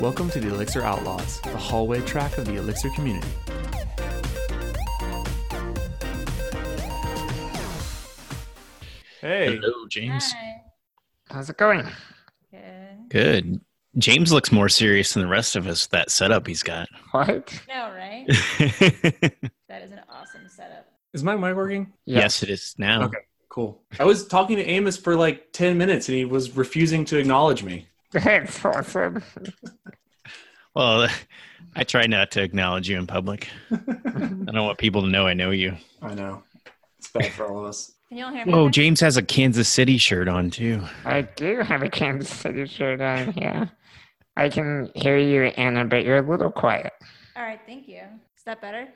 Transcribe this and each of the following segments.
Welcome to the Elixir Outlaws, the hallway track of the Elixir community. Hey, Hello, James. Hi. How's it going? Good. Good. James looks more serious than the rest of us. with That setup he's got. What? No, right? That is an awesome setup. is my mic working? Yes, it is now. Okay. Cool. I was talking to Amos for like 10 minutes and he was refusing to acknowledge me. That's awesome. Well, I try not to acknowledge you in public. I don't want people to know I know you. I know. It's bad for all of us. Can y'all hear me? Oh. James has a Kansas City shirt on too. I do have a Kansas City shirt on, yeah. I can hear you, Anna, but you're a little quiet. All right, thank you. Is that better?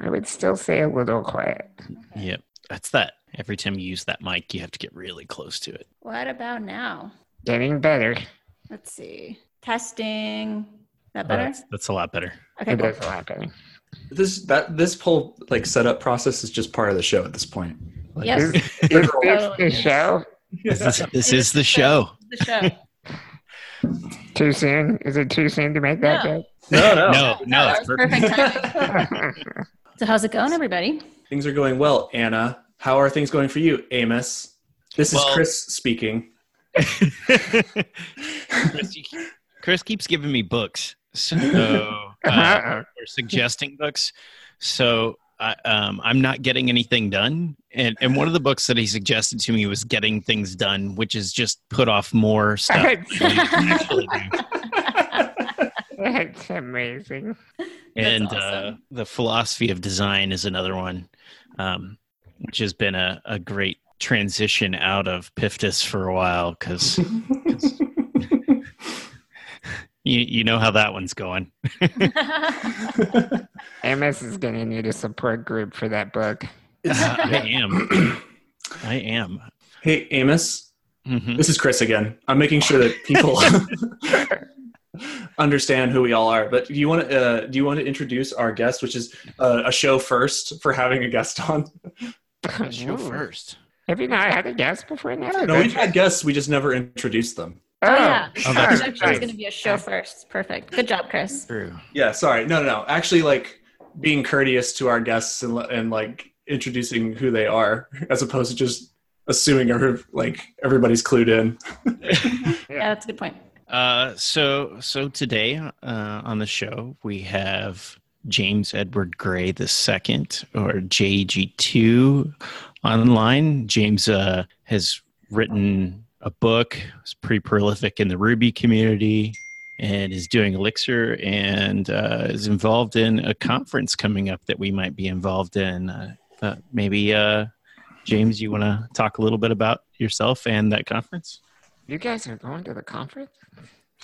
I would still say a little quiet. Okay. Yep. That's that. Every time you use that mic, you have to get really close to it. What about now? Getting better. Let's see. Testing. Is that Oh, better? that's, that's a lot better. Okay, cool. is a lot better. This that this whole like setup process is just part of the show at this point. Like, Yes. Is, is this Totally. the show? This, is- this It is the show. The show. Too soon? Is it too soon to make that joke? No, no. No, no, that it's was perfect. perfect timing. So how's it going, everybody? Things are going well, Anna. How are things going for you, Amos? This is Well- Chris speaking. Chris, you- Chris keeps giving me books, so uh, or suggesting books. So I, um, I'm not getting anything done. And and one of the books that he suggested to me was getting things done, which is just put off more stuff. than you can actually do. That's amazing. and uh, awesome. the philosophy of design is another one, um, which has been a, a great transition out of Piftis for a while because you you know how that one's going. Amos is going to need a support group for that book. Uh, I am. I am. hey, Amos. Mhm. This is Chris again. I'm making sure that people understand who we all are. But do you want to uh, do you want to introduce our guest, which is uh, a show first for having a guest on? Show first. Have you not had a guest before now? No, we've had guests. We just never introduced them. Oh, yeah. Oh, that's It's actually great. going to be a show first. Perfect. Good job, Chris. True. Yeah, sorry. No, no, no. Actually, like being courteous to our guests and, and like introducing who they are, as opposed to just assuming every, like everybody's clued in. Yeah, that's a good point. Uh, so so today uh, on the show we have James Edward Gray the second, or JG2, online. James uh, has written a book. Is pretty prolific in the Ruby community, and is doing Elixir, and uh, is involved in a conference coming up that we might be involved in. Uh, maybe uh, James, you want to talk a little bit about yourself and that conference? You guys are going to the conference?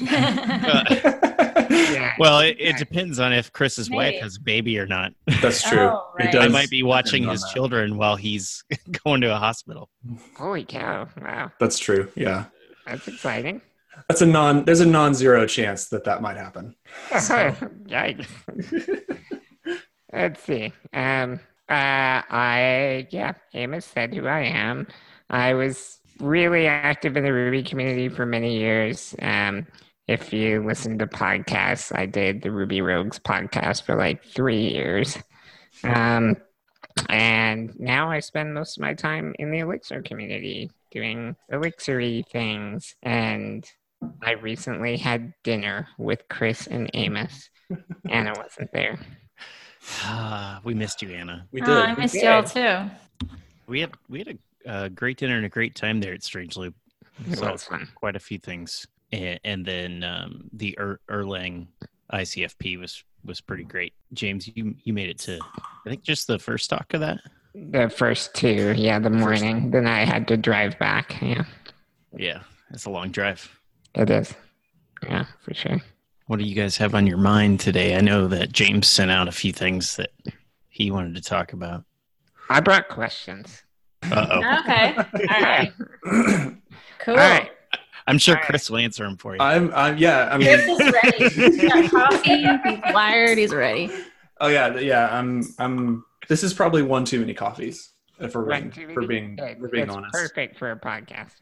Yeah. Well, it, it depends on if Chris's wife has a baby or not. That's true. Oh, right. I might be watching his that. children while he's going to a hospital. Holy cow. Wow. That's true. Yeah, That's exciting. that's a non. There's a non-zero chance that that might happen. Yikes. Let's see. Um, uh, I, yeah, Amos said who I am. I was really active in the Ruby community for many years. Um, if you listen to podcasts, I did the Ruby Rogues podcast for like three years. Um, and now I spend most of my time in the Elixir community doing Elixiry things. And I recently had dinner with Chris and Amos. Anna wasn't there. Ah, we missed you, Anna. We Oh, did. I missed y'all too. We had we had a uh, great dinner and a great time there at Strange Loop. It Saw was fun. quite a few things, and, and then um, the er- Erlang ICFP was was pretty great. James, you you made it to I think just the first talk of that. The first two, yeah, the morning. Then I had to drive back. Yeah, Yeah, it's a long drive. it is. Yeah, for sure. What do you guys have on your mind today? I know that James sent out a few things that he wanted to talk about. I brought questions. Uh oh. Okay. All right. Cool. All right. I'm sure All right. Chris will answer them for you. I'm. I'm. Yeah. I Chris mean. is ready. He's got coffee. He's wired. He's ready. Oh yeah. Yeah. I'm. I'm. This is probably one too many coffees. If we're Right, being, for being, Good. for being It's honest. perfect for a podcast.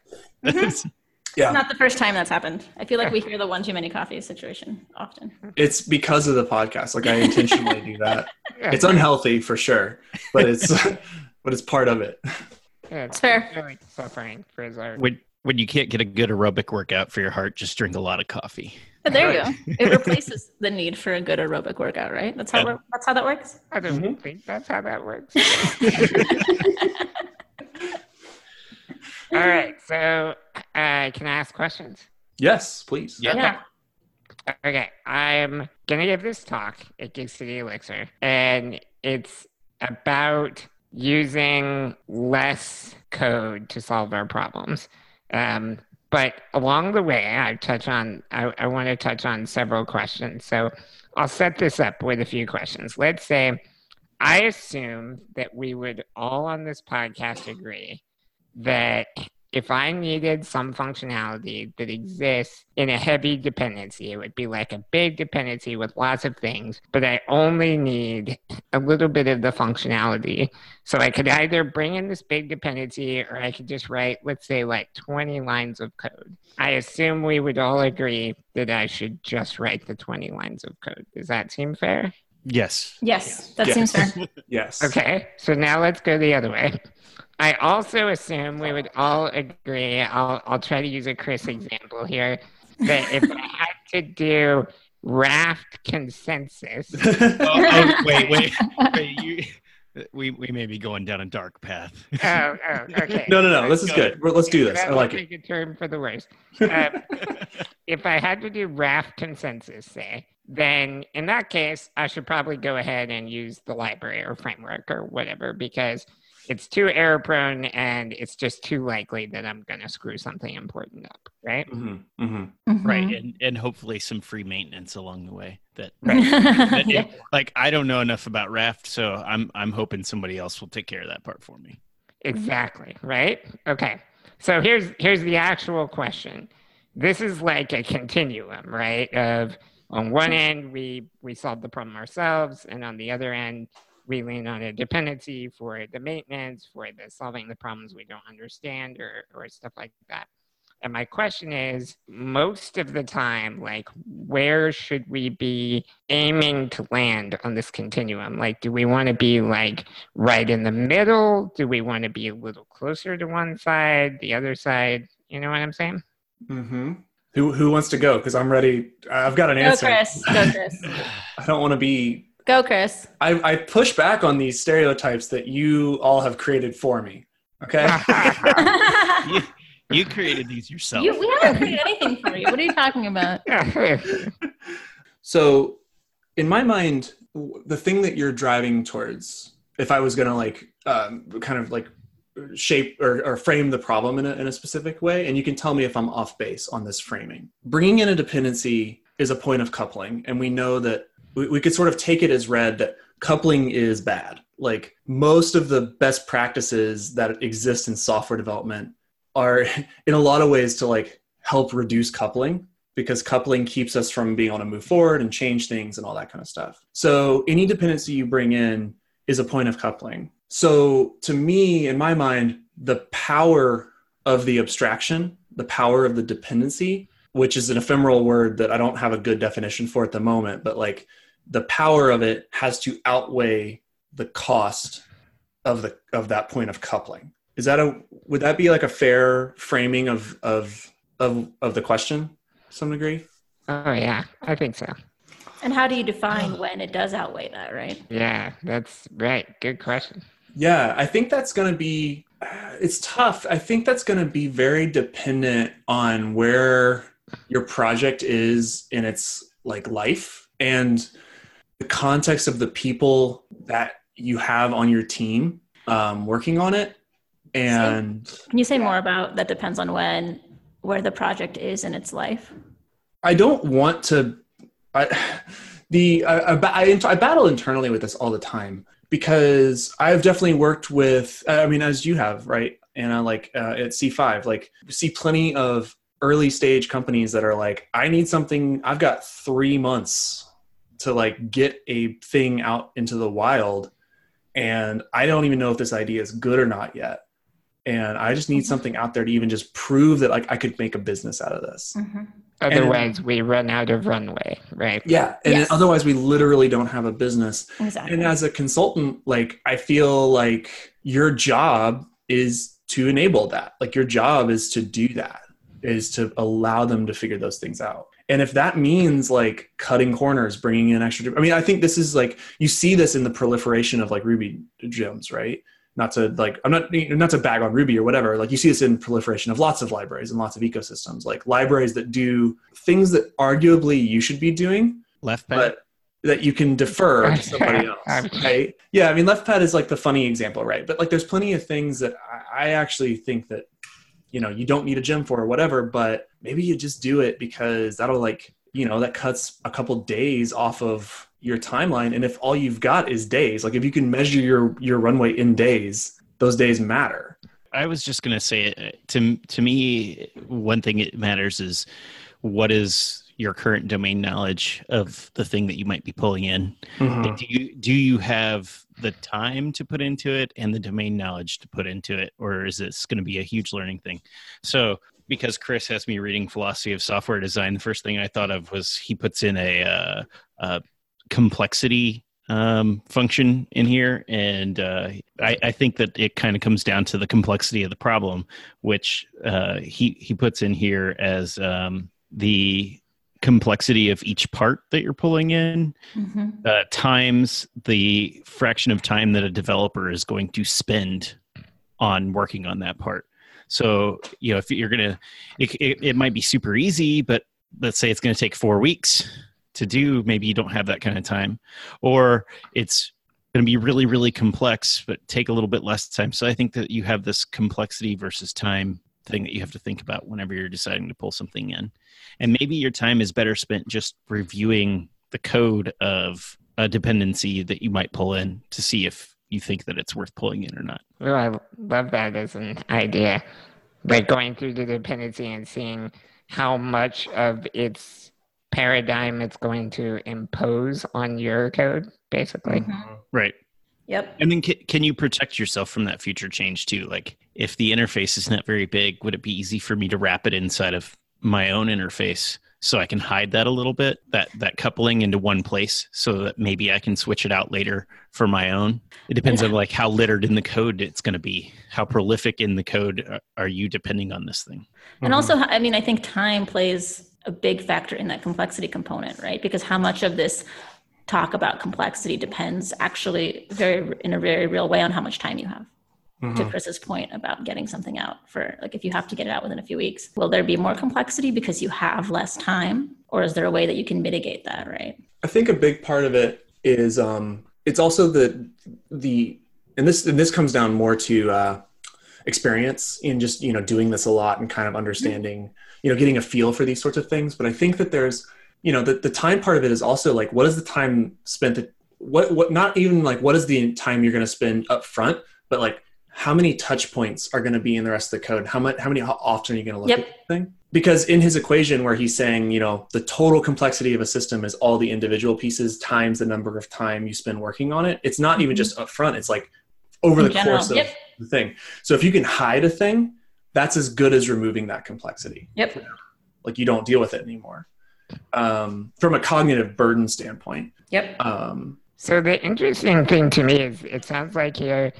Mm-hmm. Yeah. It's not the first time that's happened. I feel like we hear the one too many coffee situation often. It's because of the podcast. Like I intentionally do that. It's unhealthy for sure, but it's but it's part of it. Yeah, It's fair. Really suffering for his art. When when you can't get a good aerobic workout for your heart, just drink a lot of coffee. But there you go. It replaces the need for a good aerobic workout, right? That's how Yeah. that's how that works. I don't Mhm. think that's how that works. All right, so uh, can I ask questions? Yes, please. Yeah. Yeah. Okay, I'm gonna give this talk at Gig City Elixir, and it's about using less code to solve our problems. Um, but along the way, I touch on. I, I want to touch on several questions. So I'll set this up with a few questions. Let's say I assume that we would all on this podcast agree that if I needed some functionality that exists in a heavy dependency, it would be like a big dependency with lots of things, but I only need a little bit of the functionality. So I could either bring in this big dependency or I could just write, let's say, like 20 lines of code. I assume we would all agree that I should just write the 20 lines of code. Does that seem fair? Yes. Yes, that Yes. seems fair. Yes. Okay, so now let's go the other way. I also assume we would all agree. I'll I'll try to use a Chris example here. That if I had to do raft consensus, Oh, oh, wait, wait, wait. You, we we may be going down a dark path. oh, oh okay. No, no, no. This is good. Well, Let's do this. I like it. take a turn for the worse. Uh, if I had to do raft consensus, say, then in that case, I should probably go ahead and use the library or framework or whatever because it's too error prone and it's just too likely that I'm going to screw something important up, right? hmm hmm right, Mm-hmm. and and hopefully some free maintenance along the way. That, Mhm. that Yeah. like I don't know enough about Raft, so I'm I'm hoping somebody else will take care of that part for me. Exactly, right? Okay. So here's here's the actual question. This is like a continuum, right? Of on one end we we solve the problem ourselves and on the other end we lean on a dependency for the maintenance, for the solving the problems we don't understand or or stuff like that. And my question is most of the time, like, where should we be aiming to land on this continuum? Like, do we want to be like right in the middle? Do we want to be a little closer to one side, the other side? You know what I'm saying? Mm-hmm. Who who wants to go? Because I'm ready. I've got an Go, answer. Chris. Go, Chris. I don't want to be. Go, Chris. I, I push back on these stereotypes that you all have created for me. Okay. You, you created these yourself. you, we haven't created anything for you. What are you talking about? So, in my mind, the thing that you're driving towards, if I was going to like um, kind of like shape or, or frame the problem in a, in a specific way, and you can tell me if I'm off base on this framing. Bringing in a dependency is a point of coupling, and we know that we, we could sort of take it as read that coupling is bad. Like most of the best practices that exist in software development are, in a lot of ways, to like help reduce coupling because coupling keeps us from being able to move forward and change things and all that kind of stuff. So any dependency you bring in is a point of coupling. So to me, in my mind, the power of the abstraction, the power of the dependency, which is an ephemeral word that I don't have a good definition for at the moment, but like the power of it has to outweigh the cost of the of that point of coupling. Is that a would that be like a fair framing of of of of the question to some degree? oh, yeah, I think so. And how do you define when it does outweigh that, right? Yeah, that's right. Good question. Yeah, I think that's going to be it's tough. I think that's going to be very dependent on where your project is in its like life and the context of the people that you have on your team um, working on it and Can you say more about that depends on when, where the project is in its life? I don't want to. I, the I, I, I, battle internally with this all the time because I've definitely worked with. I mean, as you have, right? Anna, like uh, at C5, like see plenty of early stage companies that are like, I need something. I've got three months to like get a thing out into the wild, and I don't even know if this idea is good or not yet. and I just need something out there to even just prove that like I could make a business out of this. Mhm. Otherwise, we run out of runway, right? Yeah, and Yes. otherwise we literally don't have a business. Exactly. And as a consultant, like I feel like your job is to enable that. Like your job is to do that, is to allow them to figure those things out. And if that means like cutting corners, bringing in extra, I mean, I think this is like you see this in the proliferation of like Ruby gems, right? Not to like, I'm not not to bag on Ruby or whatever. Like you see this in proliferation of lots of libraries and lots of ecosystems, like libraries that do things that arguably you should be doing, Left pad. but that you can defer to somebody else, right? Yeah, I mean, left pad is like the funny example, right? But like, there's plenty of things that I, I actually think that you know you don't need a gem for or whatever, but maybe you just do it because that'll like you know that cuts a couple days off of your timeline, and if all you've got is days, like if you can measure your your runway in days, those days matter. I was just going to say uh, to to me one thing it matters is what is your current domain knowledge of the thing that you might be pulling in. Mhm. Do you do you have the time to put into it and the domain knowledge to put into it or is this going to be a huge learning thing? So because Chris has me reading philosophy of software design, the first thing I thought of was he puts in a, uh, a complexity um, function in here, and uh, I, I think that it kind of comes down to the complexity of the problem, which uh, he he puts in here as um, the complexity of each part that you're pulling in Mhm. uh, times the fraction of time that a developer is going to spend on working on that part. So, you know, if you're going to, it, it, it might be super easy, but let's say it's going to take four weeks to do, maybe you don't have that kind of time. Or it's going to be really, really complex, but take a little bit less time. So I think that you have this complexity versus time thing that you have to think about whenever you're deciding to pull something in. And maybe your time is better spent just reviewing the code of a dependency that you might pull in to see if you think that it's worth pulling in or not. Well, I love that as an idea. Like going through the dependency and seeing how much of its paradigm it's going to impose on your code, basically. Mhm. Right. Yep. And then can, can you protect yourself from that future change too? Like if the interface is not very big, would it be easy for me to wrap it inside of my own interface so I can hide that a little bit, that that coupling into one place so that maybe I can switch it out later for my own? It depends on like how littered in the code it's going to be. How prolific in the code are- are you depending on this thing? And also, mm-hmm. I mean, I think time plays a big factor in that complexity component, right? Because how much of this talk about complexity depends actually very in a very real way on how much time you have. To Mhm. Chris's point about getting something out for like if you have to get it out within a few weeks, will there be more complexity because you have less time, or is there a way that you can mitigate that, right? I think a big part of it is um, it's also the the and this and this comes down more to uh, experience in just you know doing this a lot and kind of understanding you know getting a feel for these sorts of things. But I think that there's you know the the time part of it is also like what is the time spent that what what not even like what is the time you're going to spend up front, but like how many touch points are going to be in the rest of the code? How much how many how often are you going to look Yep. at the thing? because in his equation where he's saying you know the total complexity of a system is all the individual pieces times the number of time you spend working on it it's not even Mhm. just up front it's like over In the general, course of yep. the thing so if you can hide a thing that's as good as removing that complexity Yep. like you don't deal with it anymore um, from a cognitive burden standpoint Yep. um, So the interesting thing to me is it sounds like here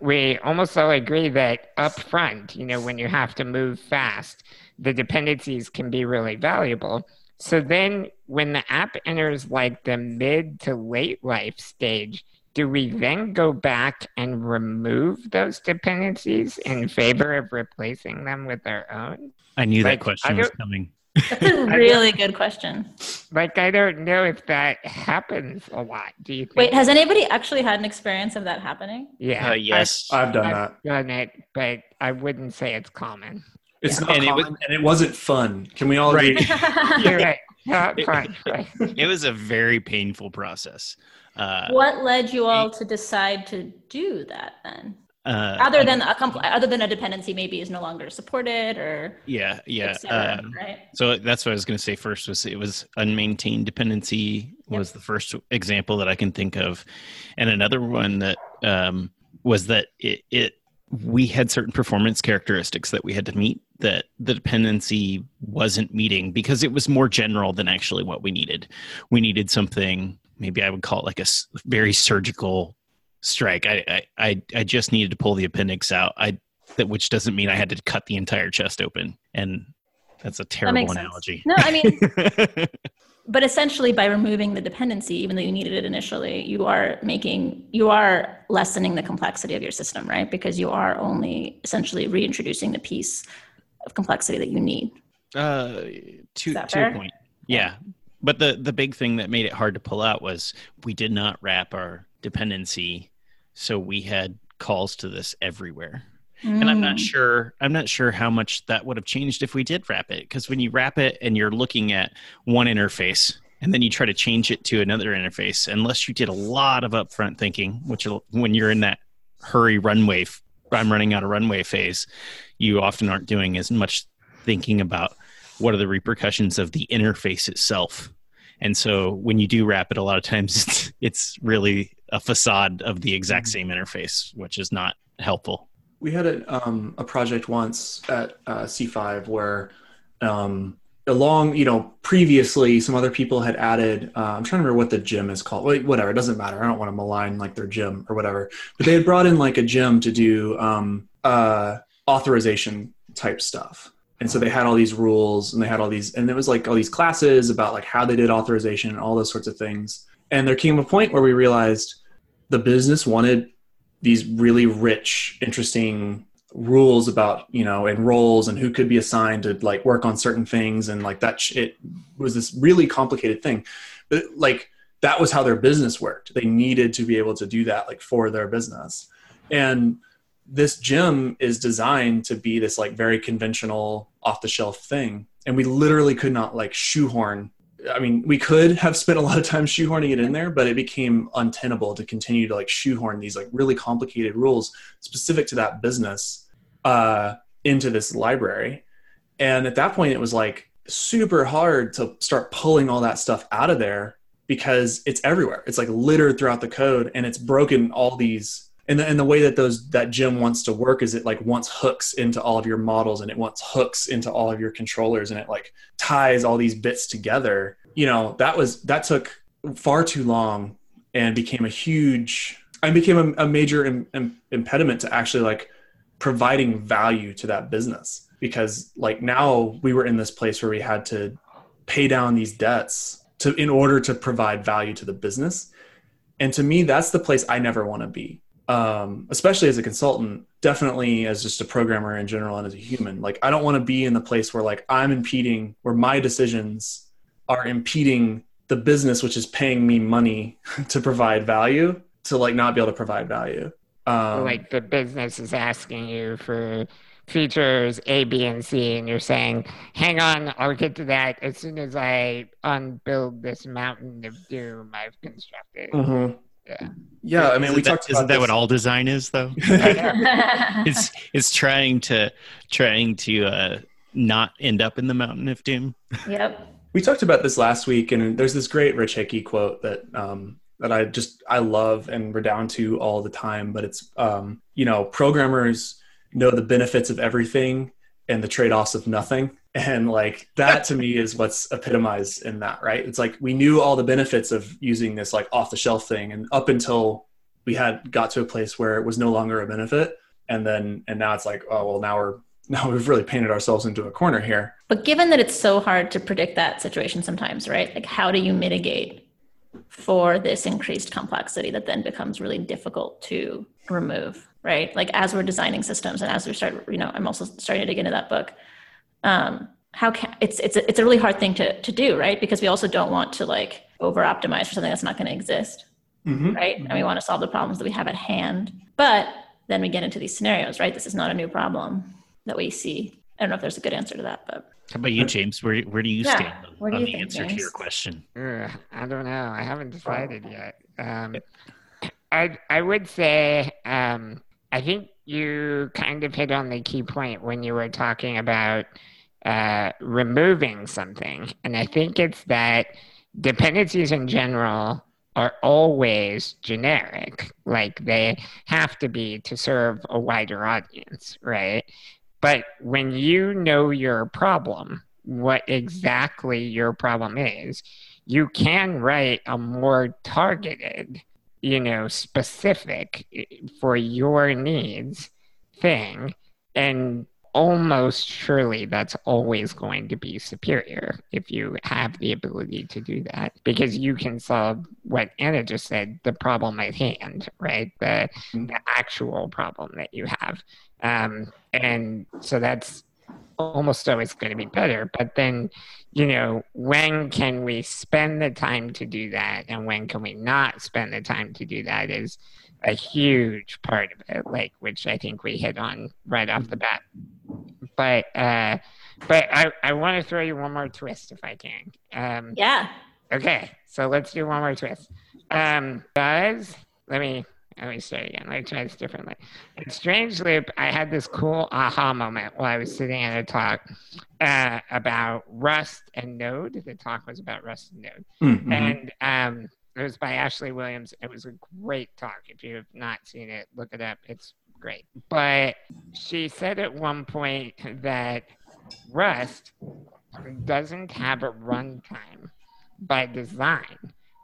we almost all agree that up front, you know, when you have to move fast, the dependencies can be really valuable. So then when the app enters like the mid to late life stage, do we then go back and remove those dependencies in favor of replacing them with our own? I knew Like, that question was coming. That's a really good question. Like I don't know if that happens a lot. Do you think? Wait, has anybody actually had an experience of that happening? yeah. Uh, yes. i've done I've that done it, but I wouldn't say it's common. it's Yeah. not And it was- common, and it wasn't fun can we all agree You're right. Not It- fun. Right. it was a very painful process. Uh, what led you all to decide to do that then? Uh, Other than a compl- other than a dependency maybe is no longer supported or yeah, yeah. cetera, um, right? So that's what I was going to say first was it was unmaintained dependency was the first example that I can think of, and another one that um, was that it, it we had certain performance characteristics that we had to meet that the dependency wasn't meeting because it was more general than actually what we needed. We needed something, maybe I would call it like a very surgical strike. I, I, I just needed to pull the appendix out. I, that which doesn't mean I had to cut the entire chest open. And that's a terrible that analogy. No, I mean, but essentially by removing the dependency even though you needed it initially you are making you are lessening the complexity of your system right because you are only essentially reintroducing the piece of complexity that you need uh to, to a point yeah but the the big thing that made it hard to pull out was we did not wrap our dependency so we had calls to this everywhere Mm. And I'm not mm. sure I'm not sure how much that would have changed if we did wrap it because when you wrap it and you're looking at one interface and then you try to change it to another interface unless you did a lot of upfront thinking which when you're in that hurry runway I'm running out of runway phase you often aren't doing as much thinking about what are the repercussions of the interface itself and so when you do wrap it a lot of times it's it's really a facade of the exact mm. same interface which is not helpful we had a, um, a project once at uh, C5 where um, along, you know, previously some other people had added, uh, I'm trying to remember what the gem is called. Wait, whatever, it doesn't matter. I don't want to malign like their gem or whatever. But they had brought in like a gem to do um, uh, authorization type stuff. And so they had all these rules and they had all these, and it was like all these classes about like how they did authorization and all those sorts of things. And there came a point where we realized the business wanted these really rich, interesting rules about you know and roles and who could be assigned to like work on certain things and like that sh- it was this really complicated thing. But like that was how their business worked. They needed to be able to do that like for their business. And this gem is designed to be this like very conventional off the shelf thing. And we literally could not like shoehorn I mean, we could have spent a lot of time shoehorning it in there, but it became untenable to continue to like shoehorn these like really complicated rules specific to that business uh, into this library. And at that point, it was like super hard to start pulling all that stuff out of there because it's everywhere. It's like littered throughout the code, and it's broken all these and the, and the way that those that gem wants to work is it like wants hooks into all of your models and it wants hooks into all of your controllers and it like ties all these bits together. You know that was that took far too long and became a huge i became a, a major Im, Im, impediment to actually like providing value to that business. Because like now we were in this place where we had to pay down these debts to in order to provide value to the business. And to me that's the place i never want to be um, especially as a consultant, definitely as just a programmer in general and as a human. Like, I don't want to be in the place where like I'm impeding, where my decisions are impeding the business, which is paying me money to provide value, to like not be able to provide value. Um, like the business is asking you for features A, B, and C, and you're saying, "Hang on, I'll get to that as soon as I unbuild this mountain of doom I've constructed." Mm-hmm. Yeah. Yeah, I mean, isn't we that, talked. Isn't that this. what all design is, though? it's it's trying to trying to uh, not end up in the mountain of doom. Yep. We talked about this last week, and there's this great Rich Hickey quote that um, that I just I love and redound to all the time. But it's um, you know, programmers know the benefits of everything and the trade-offs of nothing and like that to me is what's epitomized in that right? It's like we knew all the benefits of using this like off the shelf thing and up until we had got to a place where it was no longer a benefit and then and now it's like oh well now we're now we've really painted ourselves into a corner here. But given that it's so hard to predict that situation sometimes right? Like how do you mitigate for this increased complexity that then becomes really difficult to remove right? Like as we're designing systems and as we start you know i'm also starting to dig into that book um, how can it's it's a, it's a really hard thing to to do, right? Because we also don't want to like over optimize for something that's not going to exist, mm-hmm. right? Mm-hmm. And we want to solve the problems that we have at hand. But then we get into these scenarios, right? This is not a new problem that we see. I don't know if there's a good answer to that, but how about you, James? Where where do you yeah. stand on, on the think, answer James? to your question? I don't know. I haven't decided yet. Um, I I would say um, I think you kind of hit on the key point when you were talking about uh, removing something. And I think it's that dependencies in general are always generic. Like they have to be to serve a wider audience, right? But when you know your problem, what exactly your problem is, you can write a more targeted, you know, specific eh, for your needs thing. And almost surely that's always going to be superior if you have the ability to do that because you can solve what Anna just said the problem at hand, right? The, Mm-hmm. the actual problem that you have. Um, and so that's almost always going to be better. But then, you know, when can we spend the time to do that and when can we not spend the time to do that is a huge part of it, like which I think we hit on right off the bat. But uh, but I, I want to throw you one more twist if I can. Um, Yeah. Okay, so let's do one more twist. Um, does let me let me start again. Let me try this differently. In Strange Loop, I had this cool aha moment while I was sitting at a talk uh, about Rust and Node. The talk was about Rust and Node, Mhm. and um, it was by Ashley Williams. It was a great talk. If you have not seen it, look it up. It's great. But she said at one point that Rust doesn't have a runtime by design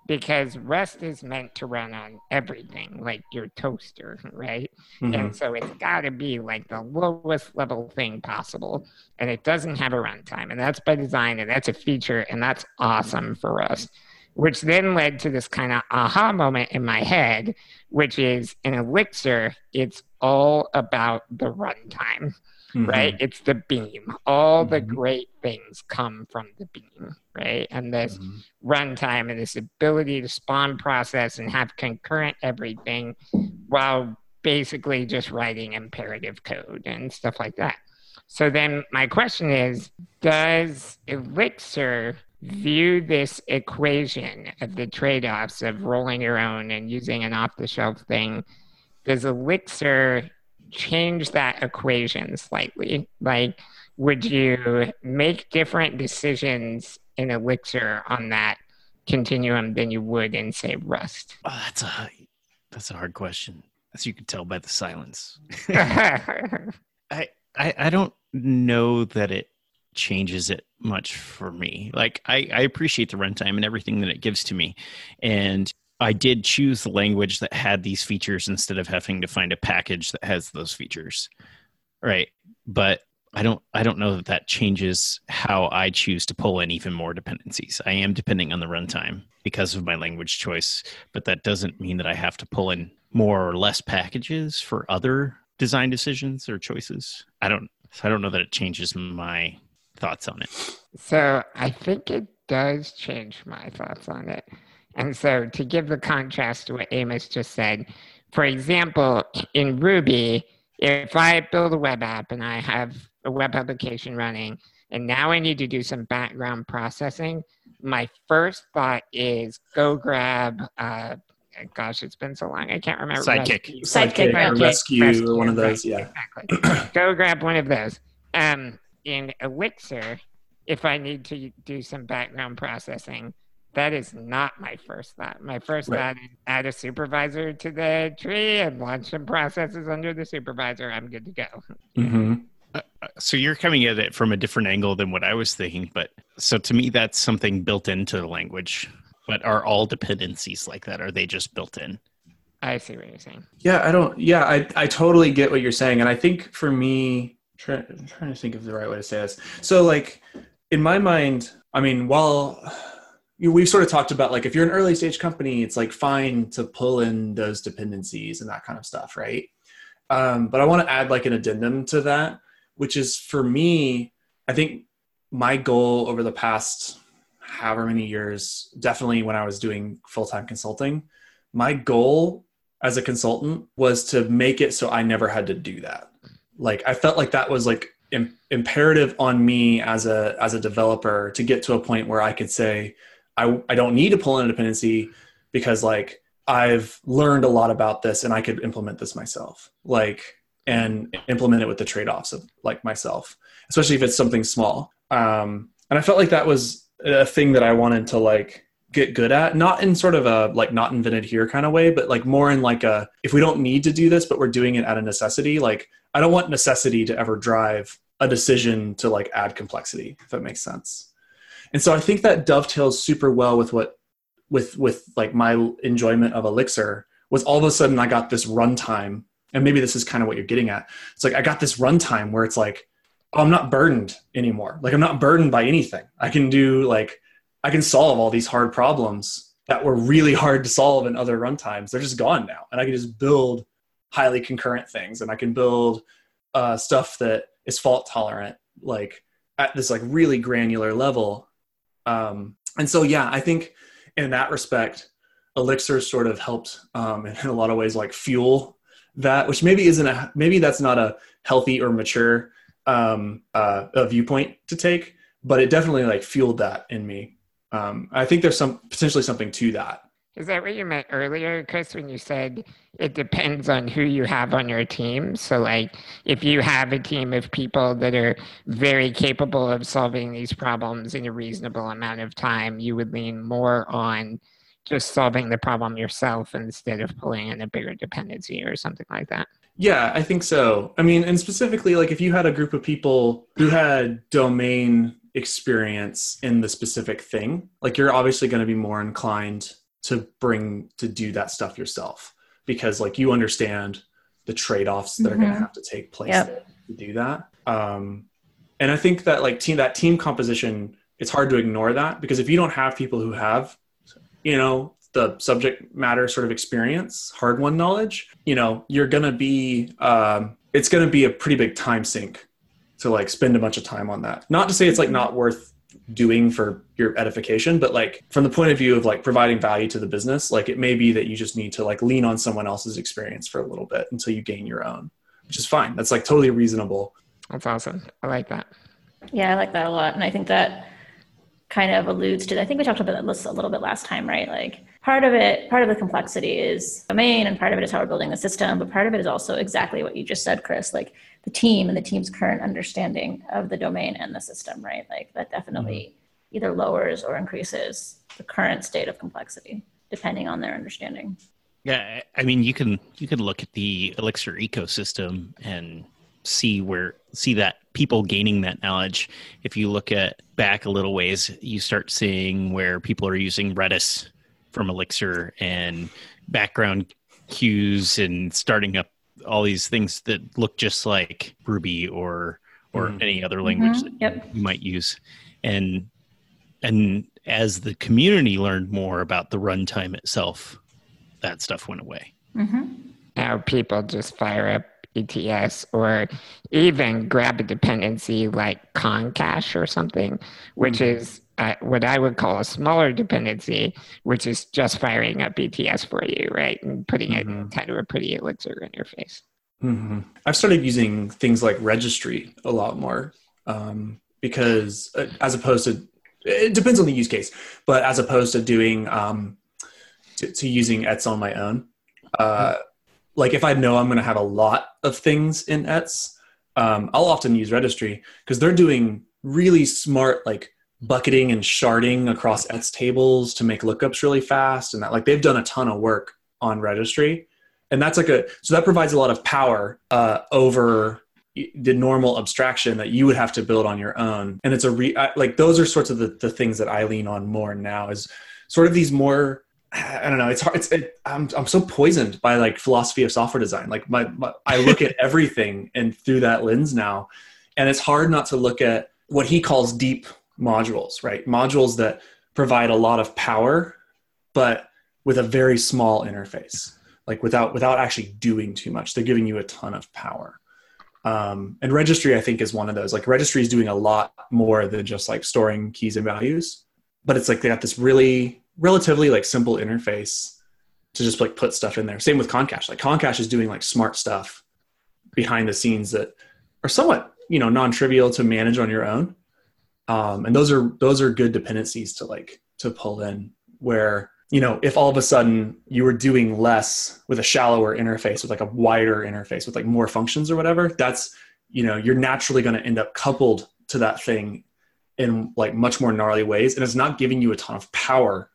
because Rust is meant to run on everything, like your toaster, right? Mhm. And so it's got to be like the lowest level thing possible. And it doesn't have a runtime. And that's by design. And that's a feature. And that's awesome for us. Which then led to this kind of aha moment in my head, which is in Elixir, it's all about the runtime, Mhm. right? It's the beam. All the Mhm. great things come from the beam, right? And this Mhm. runtime and this ability to spawn process and have concurrent everything while basically just writing imperative code and stuff like that. So then my question is Does Elixir view this equation of the trade offs of rolling your own and using an off the shelf thing? Does Elixir change that equation slightly? Like, would you make different decisions in Elixir on that continuum than you would in, say, Rust? Oh, that's a that's a hard question, as you can tell by the silence. I, I I don't know that it changes it much for me. Like I, I appreciate the runtime and everything that it gives to me. And I did choose the language that had these features instead of having to find a package that has those features. Right. But I don't I don't know that that changes how I choose to pull in even more dependencies. I am depending on the runtime because of my language choice, but that doesn't mean that I have to pull in more or less packages for other design decisions or choices. I don't I don't know that it changes my thoughts on it. So I think it does change my thoughts on it. And so to give the contrast to what Amos just said, for example, in Ruby, if I build a web app and I have a web application running, and now I need to do some background processing, my first thought is go grab, uh, gosh, it's been so long, I can't remember. Sidekiq. Sidekiq, right. or Sidekiq, Resque, Resque, one of right, those. Yeah. Exactly. Go grab one of those. Um, in Elixir, if I need to do some background processing, that is not my first thought. My first Right. thought is add a supervisor to the tree and launch some processes under the supervisor. I'm good to go. hmm So you're coming at it from a different angle than what I was thinking, but so to me that's something built into the language. But are all dependencies like that? Are they just built in? I see what you're saying. Yeah, I don't. Yeah, I I totally get what you're saying, and I think for me, I'm trying to think of the right way to say this. So, like in my mind, I mean, while you, we've sort of talked about like if you're an early stage company, it's like fine to pull in those dependencies and that kind of stuff, right? Um, but I want to add like an addendum to that, which is for me, I think my goal over the past however many years, definitely when I was doing full time consulting, my goal as a consultant was to make it so I never had to do that. Like I felt like that was like Im- imperative on me as a as a developer to get to a point where I could say I I don't need to pull in a dependency because like I've learned a lot about this and I could implement this myself. Like and implement it with the trade-offs of like myself, especially if it's something small. Um and I felt like that was a thing that I wanted to like get good at not in sort of a like not invented here kind of way but like more in like a if we don't need to do this but we're doing it out of necessity like i don't want necessity to ever drive a decision to like add complexity if that makes sense. And so i think that dovetails super well with what with with like my enjoyment of elixir was all of a sudden i got this runtime and maybe this is kind of what you're getting at. It's like i got this runtime where it's like oh, i'm not burdened anymore. Like i'm not burdened by anything. I can do like I can solve all these hard problems that were really hard to solve in other runtimes. They're just gone now, and I can just build highly concurrent things, and I can build uh, stuff that is fault tolerant, like at this like really granular level. Um, and so, yeah, I think in that respect, Elixir sort of helped um, in a lot of ways, like fuel that, which maybe isn't a maybe that's not a healthy or mature um, uh, a viewpoint to take, but it definitely like fueled that in me um, I think there's some potentially something to that. Is that what you meant earlier, Chris, when you said it depends on who you have on your team? So, like, if you have a team of people that are very capable of solving these problems in a reasonable amount of time, you would lean more on just solving the problem yourself instead of pulling in a bigger dependency or something like that. Yeah, I think so. I mean, and specifically, like, if you had a group of people who had domain experience in the specific thing like you're obviously going to be more inclined to bring to do that stuff yourself because like you understand the trade-offs that mm-hmm. are going to have to take place yep. to do that um, and i think that like team that team composition it's hard to ignore that because if you don't have people who have you know the subject matter sort of experience hard won knowledge you know you're going to be um, it's going to be a pretty big time sink to like spend a bunch of time on that. Not to say it's like not worth doing for your edification, but like from the point of view of like providing value to the business, like it may be that you just need to like lean on someone else's experience for a little bit until you gain your own, which is fine. That's like totally reasonable. That's awesome. I like that. Yeah, I like that a lot. And I think that kind of alludes to, I think we talked about this a little bit last time, right? Like part of it, part of the complexity is domain and part of it is how we're building the system, but part of it is also exactly what you just said, Chris, like the team and the team's current understanding of the domain and the system, right? Like that definitely mm-hmm. either lowers or increases the current state of complexity depending on their understanding. Yeah, I mean, you can you can look at the Elixir ecosystem and see where see that people gaining that knowledge. If you look at back a little ways, you start seeing where people are using Redis from Elixir and background queues and starting up all these things that look just like Ruby or or mm. any other language mm-hmm. that yep. you might use. And and as the community learned more about the runtime itself, that stuff went away. Mm-hmm. Now people just fire up ETS or even grab a dependency like ConCache or something, which mm-hmm. is uh, what I would call a smaller dependency, which is just firing up ETS for you, right? And putting mm-hmm. it kind of a pretty Elixir interface. Mm-hmm. I've started using things like registry a lot more um, because, uh, as opposed to, it depends on the use case, but as opposed to doing, um, to, to, using ETS on my own. Uh, mm-hmm. Like if I know I'm going to have a lot of things in ETS, um, I'll often use registry because they're doing really smart, like bucketing and sharding across ETS tables to make lookups really fast and that like they've done a ton of work on registry and that's like a so that provides a lot of power uh, over the normal abstraction that you would have to build on your own and it's a re like those are sorts of the, the things that i lean on more now is sort of these more I don't know. It's hard. It's it, I'm I'm so poisoned by like philosophy of software design. Like my, my I look at everything and through that lens now, and it's hard not to look at what he calls deep modules, right? Modules that provide a lot of power, but with a very small interface, like without without actually doing too much. They're giving you a ton of power. Um, and registry, I think, is one of those. Like registry is doing a lot more than just like storing keys and values, but it's like they got this really relatively like simple interface to just like put stuff in there. Same with ConCache. Like ConCache is doing like smart stuff behind the scenes that are somewhat you know non-trivial to manage on your own um, and those are those are good dependencies to like to pull in where you know if all of a sudden you were doing less with a shallower interface with like a wider interface with like more functions or whatever that's you know you're naturally going to end up coupled to that thing in like much more gnarly ways and it's not giving you a ton of power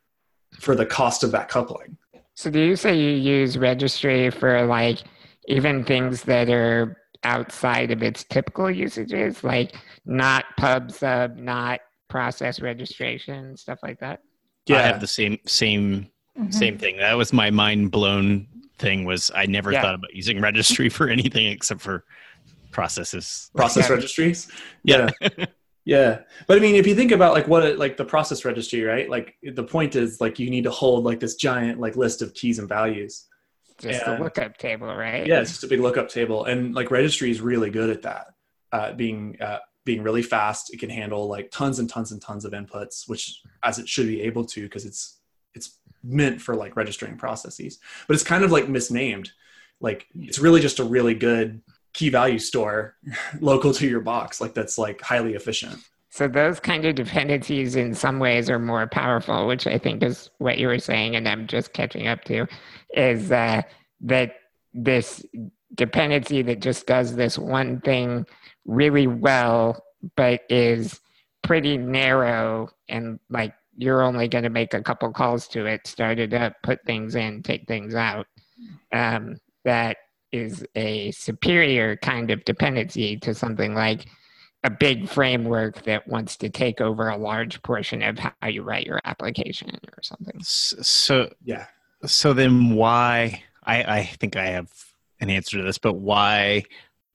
for the cost of that coupling. So do you say you use registry for like even things that are outside of its typical usages, like not pub sub, not process registration, stuff like that? Yeah, I have the same same Mhm. same thing. That was my mind blown thing. Was I never Yeah. thought about using registry for anything except for processes. process Yeah. registries. Yeah. Yeah. But I mean, if you think about like what it, like the process registry, right? Like the point is like you need to hold like this giant like list of keys and values. Just Yeah. the lookup table, right? Yeah, it's just a big lookup table, and like registry is really good at that. Uh, being uh, being really fast, it can handle like tons and tons and tons of inputs, which as it should be able to because it's it's meant for like registering processes. But it's kind of like misnamed. Like it's really just a really good key value store local to your box. Like that's like highly efficient. So those kind of dependencies in some ways are more powerful, which I think is what you were saying, and I'm just catching up to, is uh, that this dependency that just does this one thing really well, but is pretty narrow and like you're only going to make a couple calls to it, start it up, put things in, take things out. Um, that is a superior kind of dependency to something like a big framework that wants to take over a large portion of how you write your application or something. So Yeah. so then why I, I think I have an answer to this, but why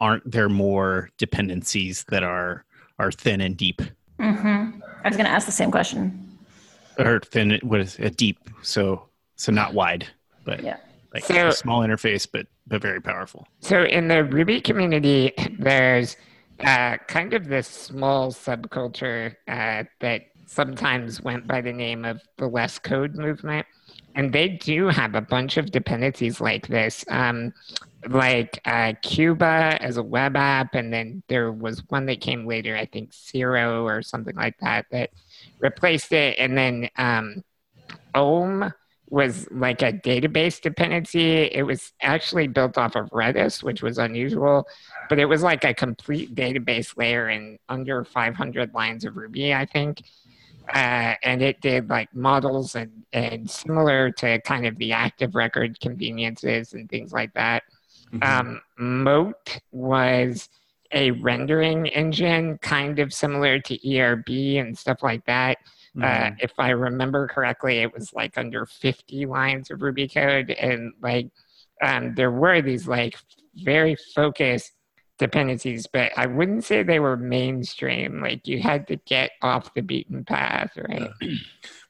aren't there more dependencies that are are thin and deep? Mm-hmm. I was going to ask the same question. Or thin what is it deep? So so not wide, but Yeah. like So- a small interface but but very powerful. So in the Ruby community, there's uh, kind of this small subculture uh, that sometimes went by the name of the less code movement. And they do have a bunch of dependencies like this, um, like uh, Cuba as a web app. And then there was one that came later, I think Zero or something like that, that replaced it. And then um, Ohm was like a database dependency. It was actually built off of Redis, which was unusual, but it was like a complete database layer in under 500 lines of Ruby, I think. Uh, and it did like models and, and similar to kind of the active record conveniences and things like that. Um, Mote was a rendering engine, kind of similar to ERB and stuff like that. Mm-hmm. Uh, if I remember correctly, it was like under 50 lines of Ruby code. And like, um, there were these like very focused dependencies, but I wouldn't say they were mainstream. Like, you had to get off the beaten path, right?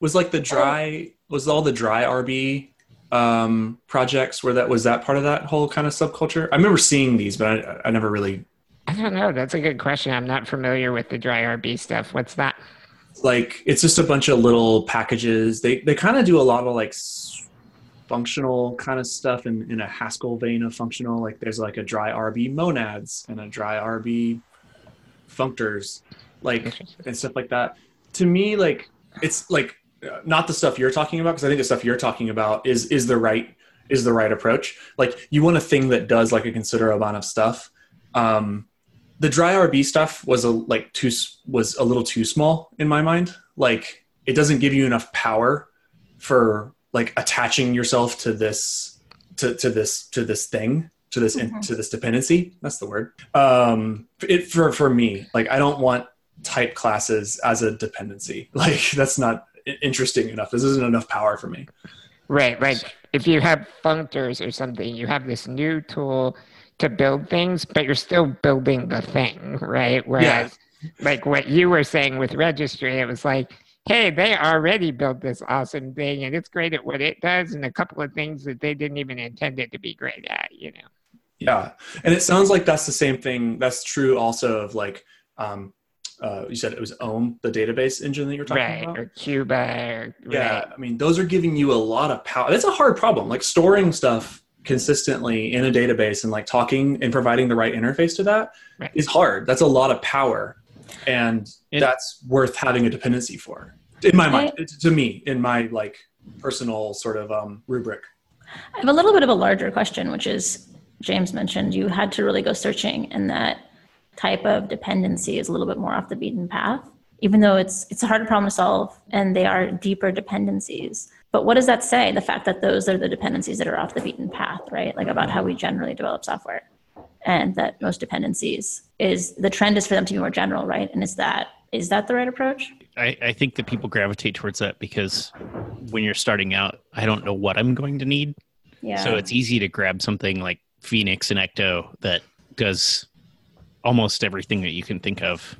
was like the dry was all the dry RB um, projects where that was that part of that whole kind of subculture. I remember seeing these, but I, I never really I don't know. That's a good question. I'm not familiar with the dry RB stuff. What's that? Like it's just a bunch of little packages. They they kind of do a lot of like functional kind of stuff in, in a Haskell vein of functional. Like there's like a dry RB monads and a dry RB functors, like and stuff like that. To me, like it's like not the stuff you're talking about because I think the stuff you're talking about is is the right is the right approach. Like you want a thing that does like a considerable amount of stuff. Um, the dry RB stuff was a like too was a little too small in my mind. Like it doesn't give you enough power for like attaching yourself to this to, to this to this thing to this in, to this dependency. That's the word. Um, it for for me like I don't want type classes as a dependency. Like that's not interesting enough. This isn't enough power for me. Right. Like if you have functors or something, you have this new tool to build things, but you're still building the thing, right? Whereas, like what you were saying with registry, it was like, hey, they already built this awesome thing and it's great at what it does, and a couple of things that they didn't even intend it to be great at, you know? Yeah, and it sounds like that's the same thing. That's true also of like um, uh, you said it was Ohm, the database engine that you're talking Right. about. Or Cuba or Yeah, right. I mean those are giving you a lot of power. It's a hard problem, like storing stuff consistently in a database and like talking and providing the right interface to that is Right. hard. That's a lot of power, and It- that's worth having a dependency for. In my mind, I- to me, in my like personal sort of um, rubric. I have a little bit of a larger question, which is James mentioned you had to really go searching, and that type of dependency is a little bit more off the beaten path. Even though it's it's a harder problem to solve, and they are deeper dependencies. But what does that say? The fact that those are the dependencies that are off the beaten path, right? Like about how we generally develop software. And that most dependencies is the trend is for them to be more general, right? And is that is that the right approach? I, I think that people gravitate towards that because when you're starting out, I don't know what I'm going to need. Yeah. So it's easy to grab something like Phoenix and Ecto that does almost everything that you can think of.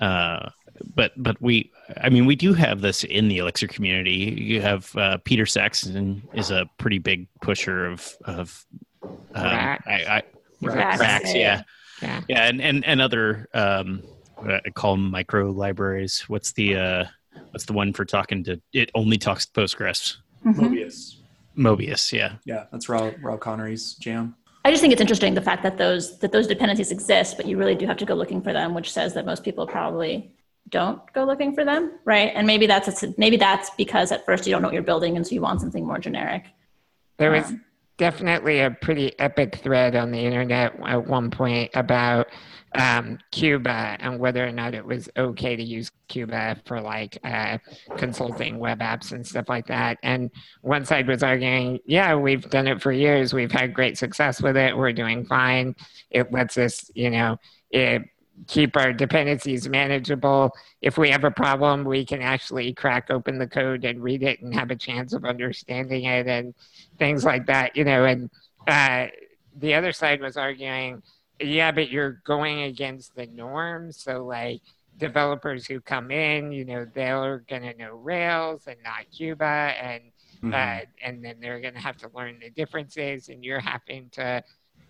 Uh, but but we, I mean, we do have this in the Elixir community. You have uh, Peter Saxton is a pretty big pusher of of um, Raxx. I, I, Raxx, Raxx, yeah, yeah. Yeah. Yeah, and and and other um, I call them micro libraries. What's the uh, what's the one for talking to? It only talks to Postgres. Mhm. Moebius. Moebius, yeah. Yeah, that's Rob, Rob Conery's jam. I just think it's interesting the fact that those that those dependencies exist, but you really do have to go looking for them, which says that most people probably don't go looking for them, right? And maybe that's a, maybe that's because at first you don't know what you're building, and so you want something more generic. There was Um, definitely a pretty epic thread on the internet at one point about um, Cuba and whether or not it was okay to use Cuba for like uh, consulting web apps and stuff like that. And one side was arguing, yeah, we've done it for years. We've had great success with it. We're doing fine. It lets us, you know, it, keep our dependencies manageable. If we have a problem, we can actually crack open the code and read it and have a chance of understanding it and things like that, you know. And uh, the other side was arguing, yeah, but you're going against the norm. So, like, developers who come in, you know, they're going to know Rails and not Cuba, and Mhm. uh, and then they're going to have to learn the differences, and you're having to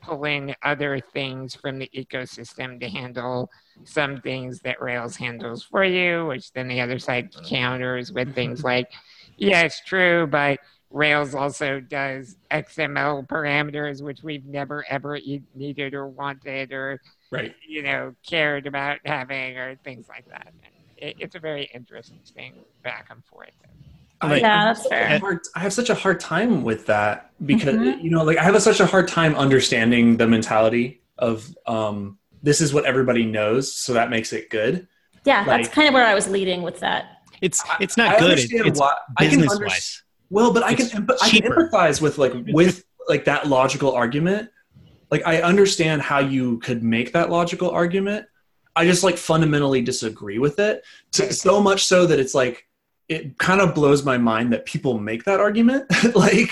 pull in other things from the ecosystem to handle some things that Rails handles for you, which then the other side counters with things like, yeah, it's true, but Rails also does XML parameters, which we've never ever e- needed or wanted or Right. you know cared about having or things like that. And it, it's a very interesting back and forth. I- Yeah, that's I have fair. hard- I have such a hard time with that because Mhm. you know, like I have a, such a hard time understanding the mentality of um, this is what everybody knows, so that makes it good. Yeah, that's kind of where I was leading with that. It's it's not I good. It, understand it's why I can business-wise. Well, but I can It's emp- I can empathize with like with like that logical argument. Like I understand how you could make that logical argument. I just like fundamentally disagree with it. To, so much so that it's like it kind of blows my mind that people make that argument. like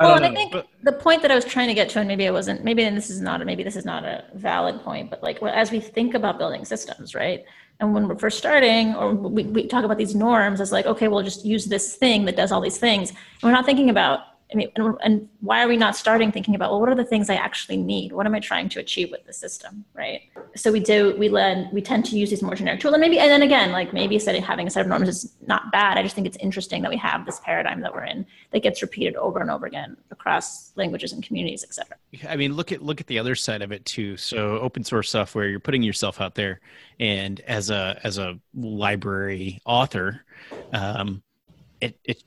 I Well, don't and I know. think the point that I was trying to get to, and maybe I wasn't, maybe and this is not, maybe this is not a valid point, but like well, as we think about building systems, right? And when we're first starting, or we, we talk about these norms as like, okay, we'll just use this thing that does all these things. And we're not thinking about, I mean, and, why are we not starting thinking about, well, what are the things I actually need? What am I trying to achieve with the system, right? So we do, we learn, we tend to use these more generic tools. And maybe, and then again, like maybe setting, having a set of norms is not bad. I just think it's interesting that we have this paradigm that we're in that gets repeated over and over again across languages and communities, et cetera. I mean, look at look at the other side of it too. So, open source software, you're putting yourself out there, and as a as a library author, um, it it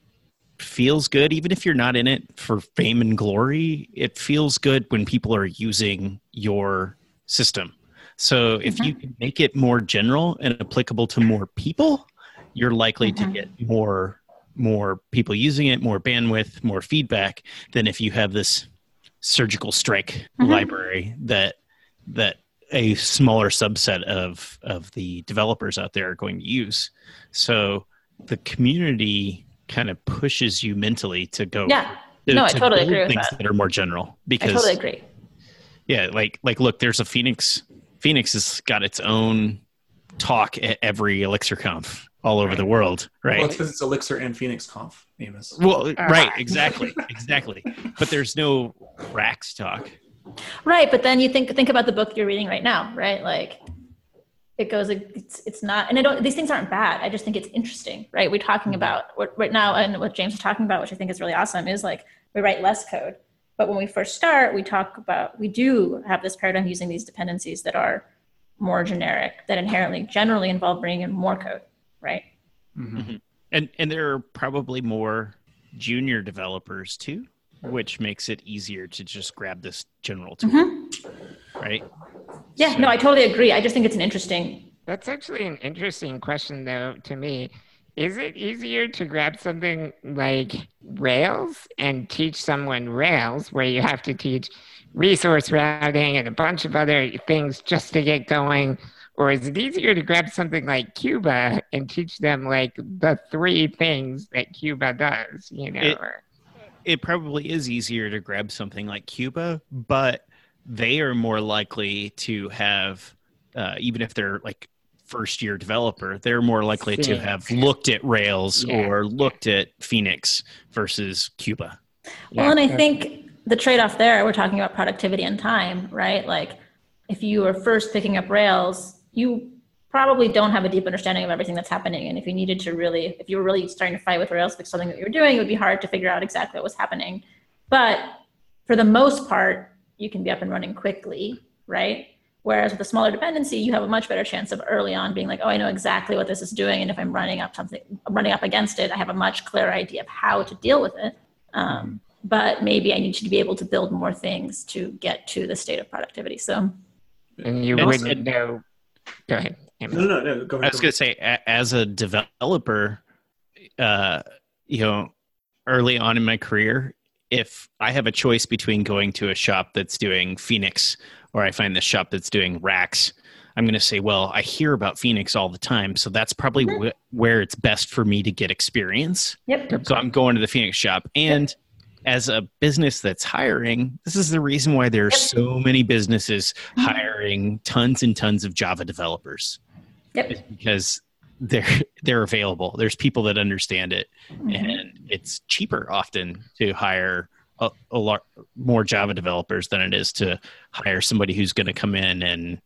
feels good, even if you're not in it for fame and glory. It feels good when people are using your system. So, if you can make it more general and applicable to more people, you're likely to Mhm. get more more people using it, more bandwidth, more feedback than if you have this surgical strike Mhm. library that that a smaller subset of of the developers out there are going to use. So the community kind of pushes you mentally to go. Yeah. to- No, I to totally agree with things that. that are more general because I because totally agree. yeah, like like look, there's a Phoenix. Phoenix has got its own talk at every Elixir Conf all over the world, right? Well, it's because it's Elixir and Phoenix Conf, Amos. Well, Ah. right, exactly, exactly. But there's no Raxx talk. Right, but then you think think about the book you're reading right now, right? Like it goes, it's it's not, and I don't. These things aren't bad. I just think it's interesting, right? We're talking about right now, and what James is talking about, which I think is really awesome, is like we write less code, but when we first start, we talk about we do have this paradigm using these dependencies that are more generic, that inherently generally involve bringing in more code, right? Mhm. And and there are probably more junior developers too, which makes it easier to just grab this general tool, Mhm. right? Yeah, So- no, I totally agree. I just think it's an interesting. That's actually an interesting question, though, to me. is it easier to grab something like Rails and teach someone Rails, where you have to teach resource routing and a bunch of other things just to get going? Or is it easier to grab something like Cuba and teach them like the three things that Cuba does, you know? It- it probably is easier to grab something like Cuba, but they are more likely to have, uh, even if they're like first year developer, they're more likely to have looked at Rails Yeah. or looked at Phoenix versus Cuba. Well, and I think the trade off there, we're talking about productivity and time, right? Like if you were first picking up Rails, you probably don't have a deep understanding of everything that's happening. And if you needed to really, if you were really starting to fight with Rails, fix something that you were doing, it would be hard to figure out exactly what was happening. But for the most part, you can be up and running quickly, right? Whereas with a smaller dependency, you have a much better chance of early on being like, oh, I know exactly what this is doing, and if I'm running up something, running up against it, I have a much clearer idea of how to deal with it. Um, but maybe I need to be able to build more things to get to the state of productivity. So and you And- wouldn't know. Go ahead. Emma. No, no, no. Go I was going to say, as a developer, uh, you know, early on in my career, if I have a choice between going to a shop that's doing Phoenix or I find the shop that's doing Raxx, I'm going to say, well, I hear about Phoenix all the time, so that's probably wh- where it's best for me to get experience. yep. So I'm going to the Phoenix shop. And as a business that's hiring, this is the reason why there are Yep. so many businesses Mhm. hiring tons and tons of Java developers Yep. is because they're they're available. There's people that understand it, Mhm. and it's cheaper often to hire a, a lot more Java developers than it is to hire somebody who's going to come in and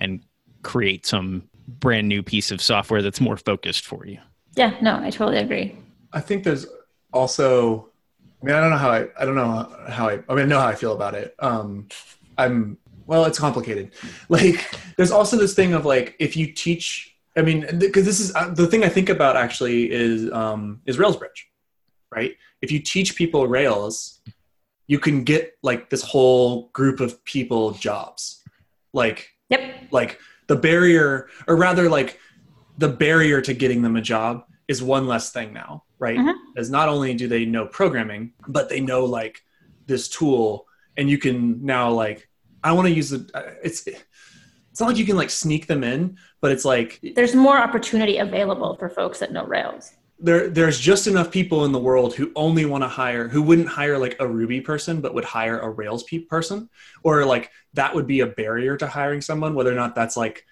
and create some brand new piece of software that's more focused for you. Yeah, no, I totally agree. I think there's also, I mean, I don't know how I, I don't know how I, I mean, I know how I feel about it. Um, I'm, well, it's complicated. Like, there's also this thing of like, if you teach, I mean, because this is uh, the thing I think about actually is, um, is Railsbridge, right? If you teach people Rails, you can get like this whole group of people jobs. Like, Yep. like the barrier or rather like the barrier to getting them a job is one less thing now right Mhm. as not only do they know programming but they know like this tool and you can now like i want to use the uh, it's it's not like you can like sneak them in but it's like There's more opportunity available for folks that know Rails. there there's just enough people in the world who only want to hire who wouldn't hire like a ruby person but would hire a rails pe- person or like that would be a barrier to hiring someone whether or not that's like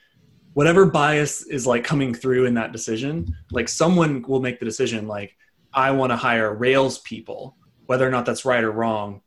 whatever bias is like coming through in that decision like someone will make the decision like i want to hire rails people whether or not that's right or wrong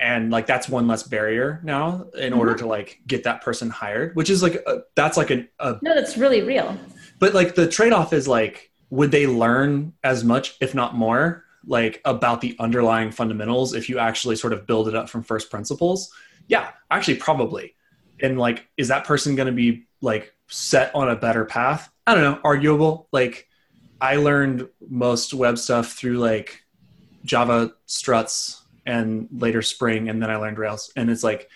and like that's one less barrier now in order mm-hmm. to like get that person hired which is like a, that's like a, a No, that's really real. but like the trade-off is like would they learn as much if not more like about the underlying fundamentals if you actually sort of build it up from first principles? Yeah actually probably. And like is that person going to be like set on a better path? I don't know arguable. Like i learned most web stuff through like java struts and later spring and then i learned rails. And it's like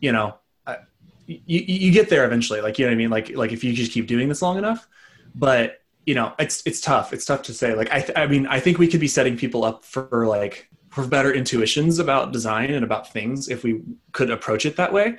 you know I, you, you get there eventually. Like you know what i mean? Like like if you just keep doing this long enough. But you know it's it's tough. It's tough to say. Like i th- i mean i think we could be setting people up for like for better intuitions about design and about things if we could approach it that way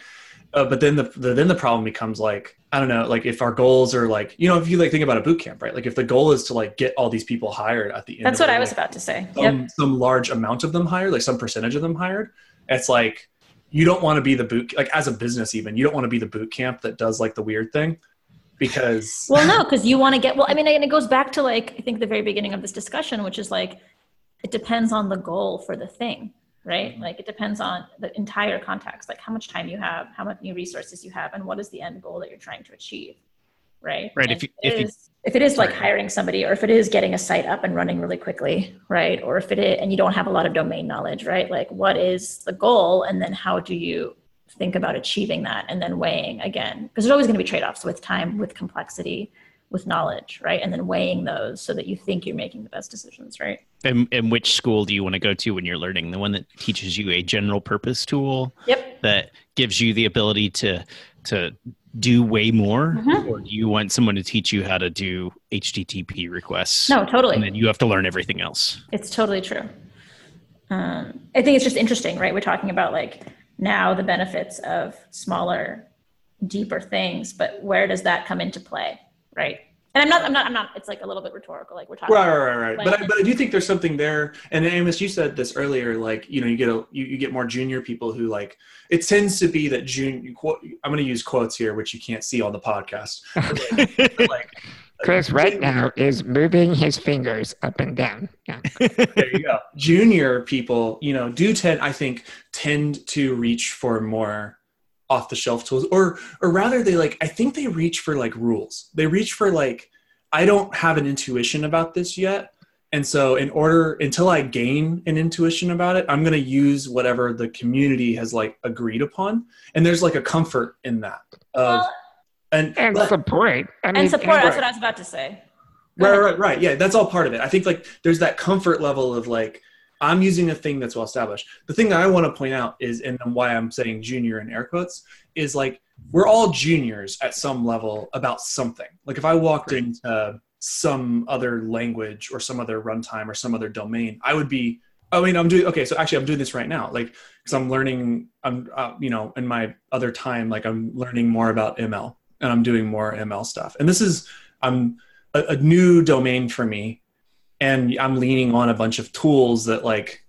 uh, but then the, the then the problem becomes like i don't know like if our goals are like you know if you like think about a boot camp right like if the goal is to like get all these people hired at the end That's what I was like, about to say. some, Yep. some large amount of them hired like some percentage of them hired it's like you don't want to be the boot like as a business even you don't want to be the boot camp that does like the weird thing because Well, no, because you want to get, well, I mean, and it goes back to like, I think the very beginning of this discussion, which is like, it depends on the goal for the thing, right? Mm-hmm. Like, it depends on the entire context, like how much time you have, how many resources you have, and what is the end goal that you're trying to achieve, right? Right, if you- it if you- if it is like hiring somebody, or if it is getting a site up and running really quickly, right? Or if it is, and you don't have a lot of domain knowledge, right? Like, what is the goal, and then how do you think about achieving that and then weighing again because there's always going to be trade-offs with time with complexity with knowledge right and then weighing those so that you think you're making the best decisions right And, and which school do you want to go to when you're learning? The one that teaches you a general purpose tool yep that gives you the ability to to do way more, Mhm. or do you want someone to teach you how to do HTTP requests? No, totally. and then you have to learn everything else. It's totally true. Um, I think it's just interesting, right? We're talking about like now the benefits of smaller, deeper things, but where does that come into play, right? And I'm not, I'm not, I'm not. It's like a little bit rhetorical. Like we're talking. Right, right, right, right. Like- but I, but I do think there's something there. And Amos, you said this earlier. Like you know, you get a you, you get more junior people who like. It tends to be that junior. Quote, I'm going to use quotes here, which you can't see on the podcast. But, like Chris right now is moving his fingers up and down. Yeah. there you go. Junior people, you know, do tend, I think, tend to reach for more off the shelf tools, or or rather, they like. I think they reach for like rules. They reach for like, I don't have an intuition about this yet, and so in order until I gain an intuition about it, I'm going to use whatever the community has like agreed upon, and there's like a comfort in that. Of, Well, and And but- support. I mean, and support. That's right. what I was about to say. Go Right, right, right. Yeah, that's all part of it. I think like there's that comfort level of like I'm using a thing that's well established. The thing that I want to point out is, and why I'm saying junior in air quotes, is like we're all juniors at some level about something. Like if I walked into some other language or some other runtime or some other domain, I would be. I mean, I'm doing okay. So actually, I'm doing this right now, like because I'm learning. I'm, uh, you know, in my other time, like I'm learning more about ML and I'm doing more ML stuff. And this is, I'm a, a new domain for me and i'm leaning on a bunch of tools that like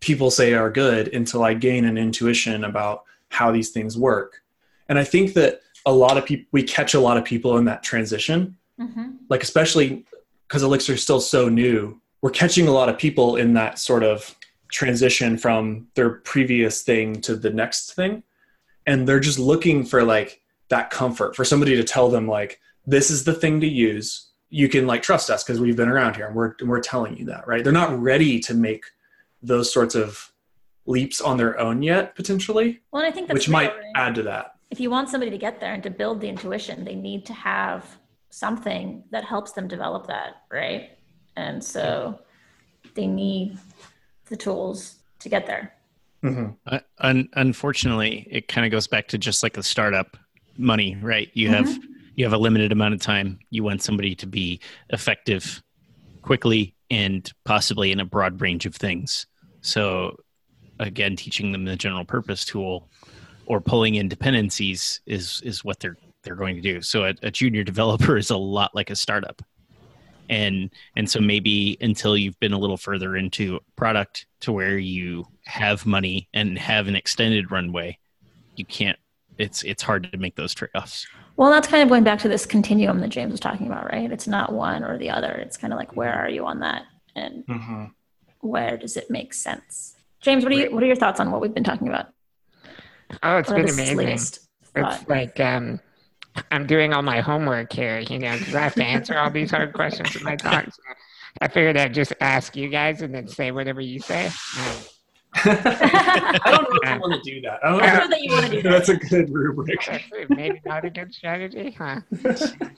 people say are good until i gain an intuition about how these things work. And i think that a lot of people we catch a lot of people in that transition. Mhm. like especially because elixir is still so new we're catching a lot of people in that sort of transition from their previous thing to the next thing. And they're just looking for like that comfort for somebody to tell them like this is the thing to use you can like trust us because we've been around here and we're, we're telling you that right they're not ready to make those sorts of leaps on their own yet potentially Well, and I think that's which real, might right? add to that if you want somebody to get there and to build the intuition, they need to have something that helps them develop that, right? And so they need the tools to get there. hmm Uh, un- unfortunately, it kind of goes back to just like the startup money, right? You have you have a limited amount of time. You want somebody to be effective quickly and possibly in a broad range of things. So again, teaching them the general purpose tool or pulling in dependencies is is what they're they're going to do. So a, a junior developer is a lot like a startup. And and so maybe until you've been a little further into product to where you have money and have an extended runway, you can't it's it's hard to make those trade-offs. Well, that's kind of going back to this continuum that James was talking about, right? It's not one or the other. It's kind of like where are you on that, and hmm where does it make sense? James, what are you, what are your thoughts on what we've been talking about? Oh, it's What been amazing. latest thought? It's like um, I'm doing all my homework here, you know, because I have to answer all these hard questions in my talk. So I figured I'd just ask you guys and then say whatever you say. Um, I don't know if I want to do that. I don't I know know that you want to do that. That's a good rubric. maybe not a good strategy, huh?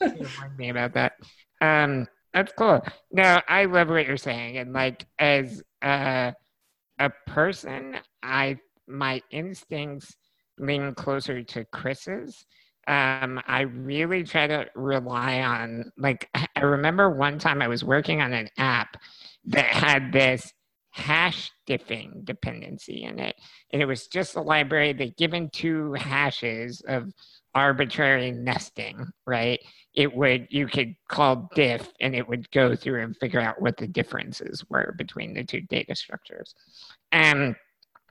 Remind me about that. Um, that's cool. No, I love what you're saying, and like as a a person, I my instincts lean closer to Chris's. Um, I really try to rely on like I remember one time I was working on an app that had this hash diffing dependency in it. And it was just a library that given two hashes of arbitrary nesting, right? It would you could call diff and it would go through and figure out what the differences were between the two data structures. And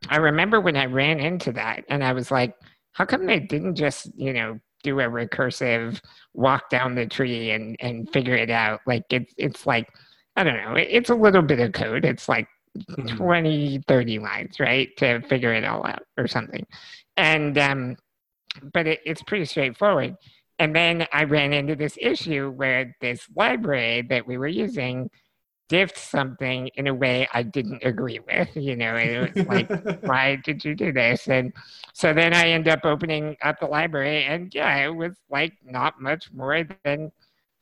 I remember when I ran into that and I was like, how come they didn't just, you know, do a recursive walk down the tree and, and figure it out? Like it's it's like I don't know, it's a little bit of code. It's like Mhm. 20 30 lines right to figure it all out or something. And um but it, it's pretty straightforward. And then i ran into this issue where this library that we were using diffed something in a way i didn't agree with you know and it was like why did you do this? And so then i end up opening up the library and yeah it was like not much more than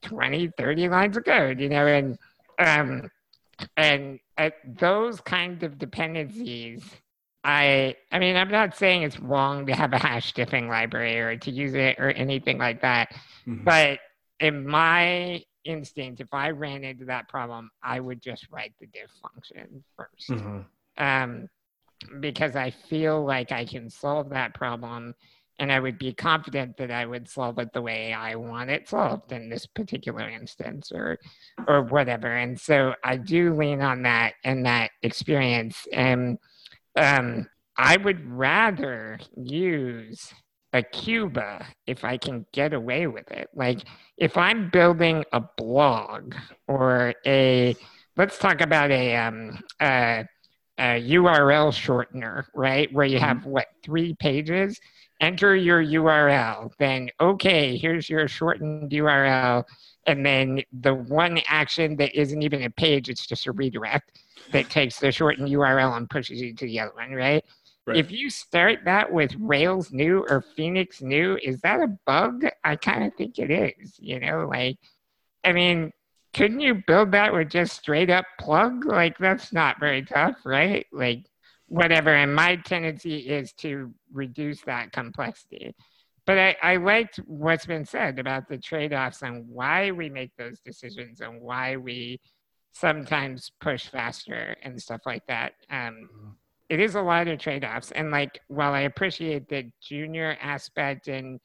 20 30 lines of code you know and um and uh, those kind of dependencies I I mean I'm not saying it's wrong to have a hash diffing library or to use it or anything like that, Mhm. but in my instinct, if I ran into that problem, I would just write the diff function 1st Mhm. um, because I feel like I can solve that problem and I would be confident that I would solve it the way I want it solved in this particular instance or or whatever. And so I do lean on that and that experience. And um, I would rather use a Cuba if I can get away with it. Like if I'm building a blog or a let's talk about a um uh a URL shortener, right? Where you have what three pages. Enter your URL. Then okay, here's your shortened URL, and then the one action that isn't even a page; it's just a redirect that takes the shortened URL and pushes you to the other one, right? Right. If you start that with Rails new or Phoenix new, is that a bug? I kind of think it is. You know, like, I mean, couldn't you build that with just straight up plug? Like, that's not very tough, right? Like, whatever. And my tendency is to reduce that complexity. But I, I liked what's been said about the trade offs and why we make those decisions and why we sometimes push faster and stuff like that. Um, it is a lot of trade offs. And like, while I appreciate the junior aspect and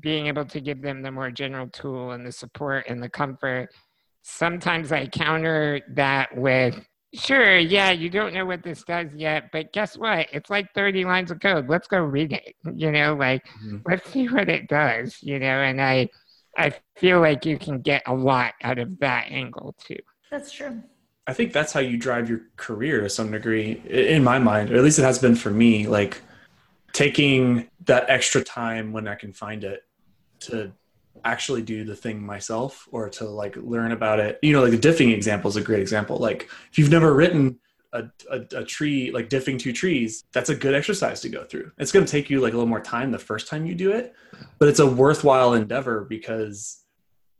being able to give them the more general tool and the support and the comfort, sometimes I counter that with, sure, yeah, you don't know what this does yet, but guess what? It's like 30 lines of code. Let's go read it. You know, like, Mhm. let's see what it does, you know, and I, I feel like you can get a lot out of that angle too. That's true. I think that's how you drive your career to some degree, in my mind, or at least it has been for me. Like taking that extra time when I can find it to actually do the thing myself or to like learn about it. You know, like the diffing example is a great example. Like if you've never written a, a, a tree, like diffing two trees, that's a good exercise to go through. It's going to take you like a little more time the first time you do it, but it's a worthwhile endeavor because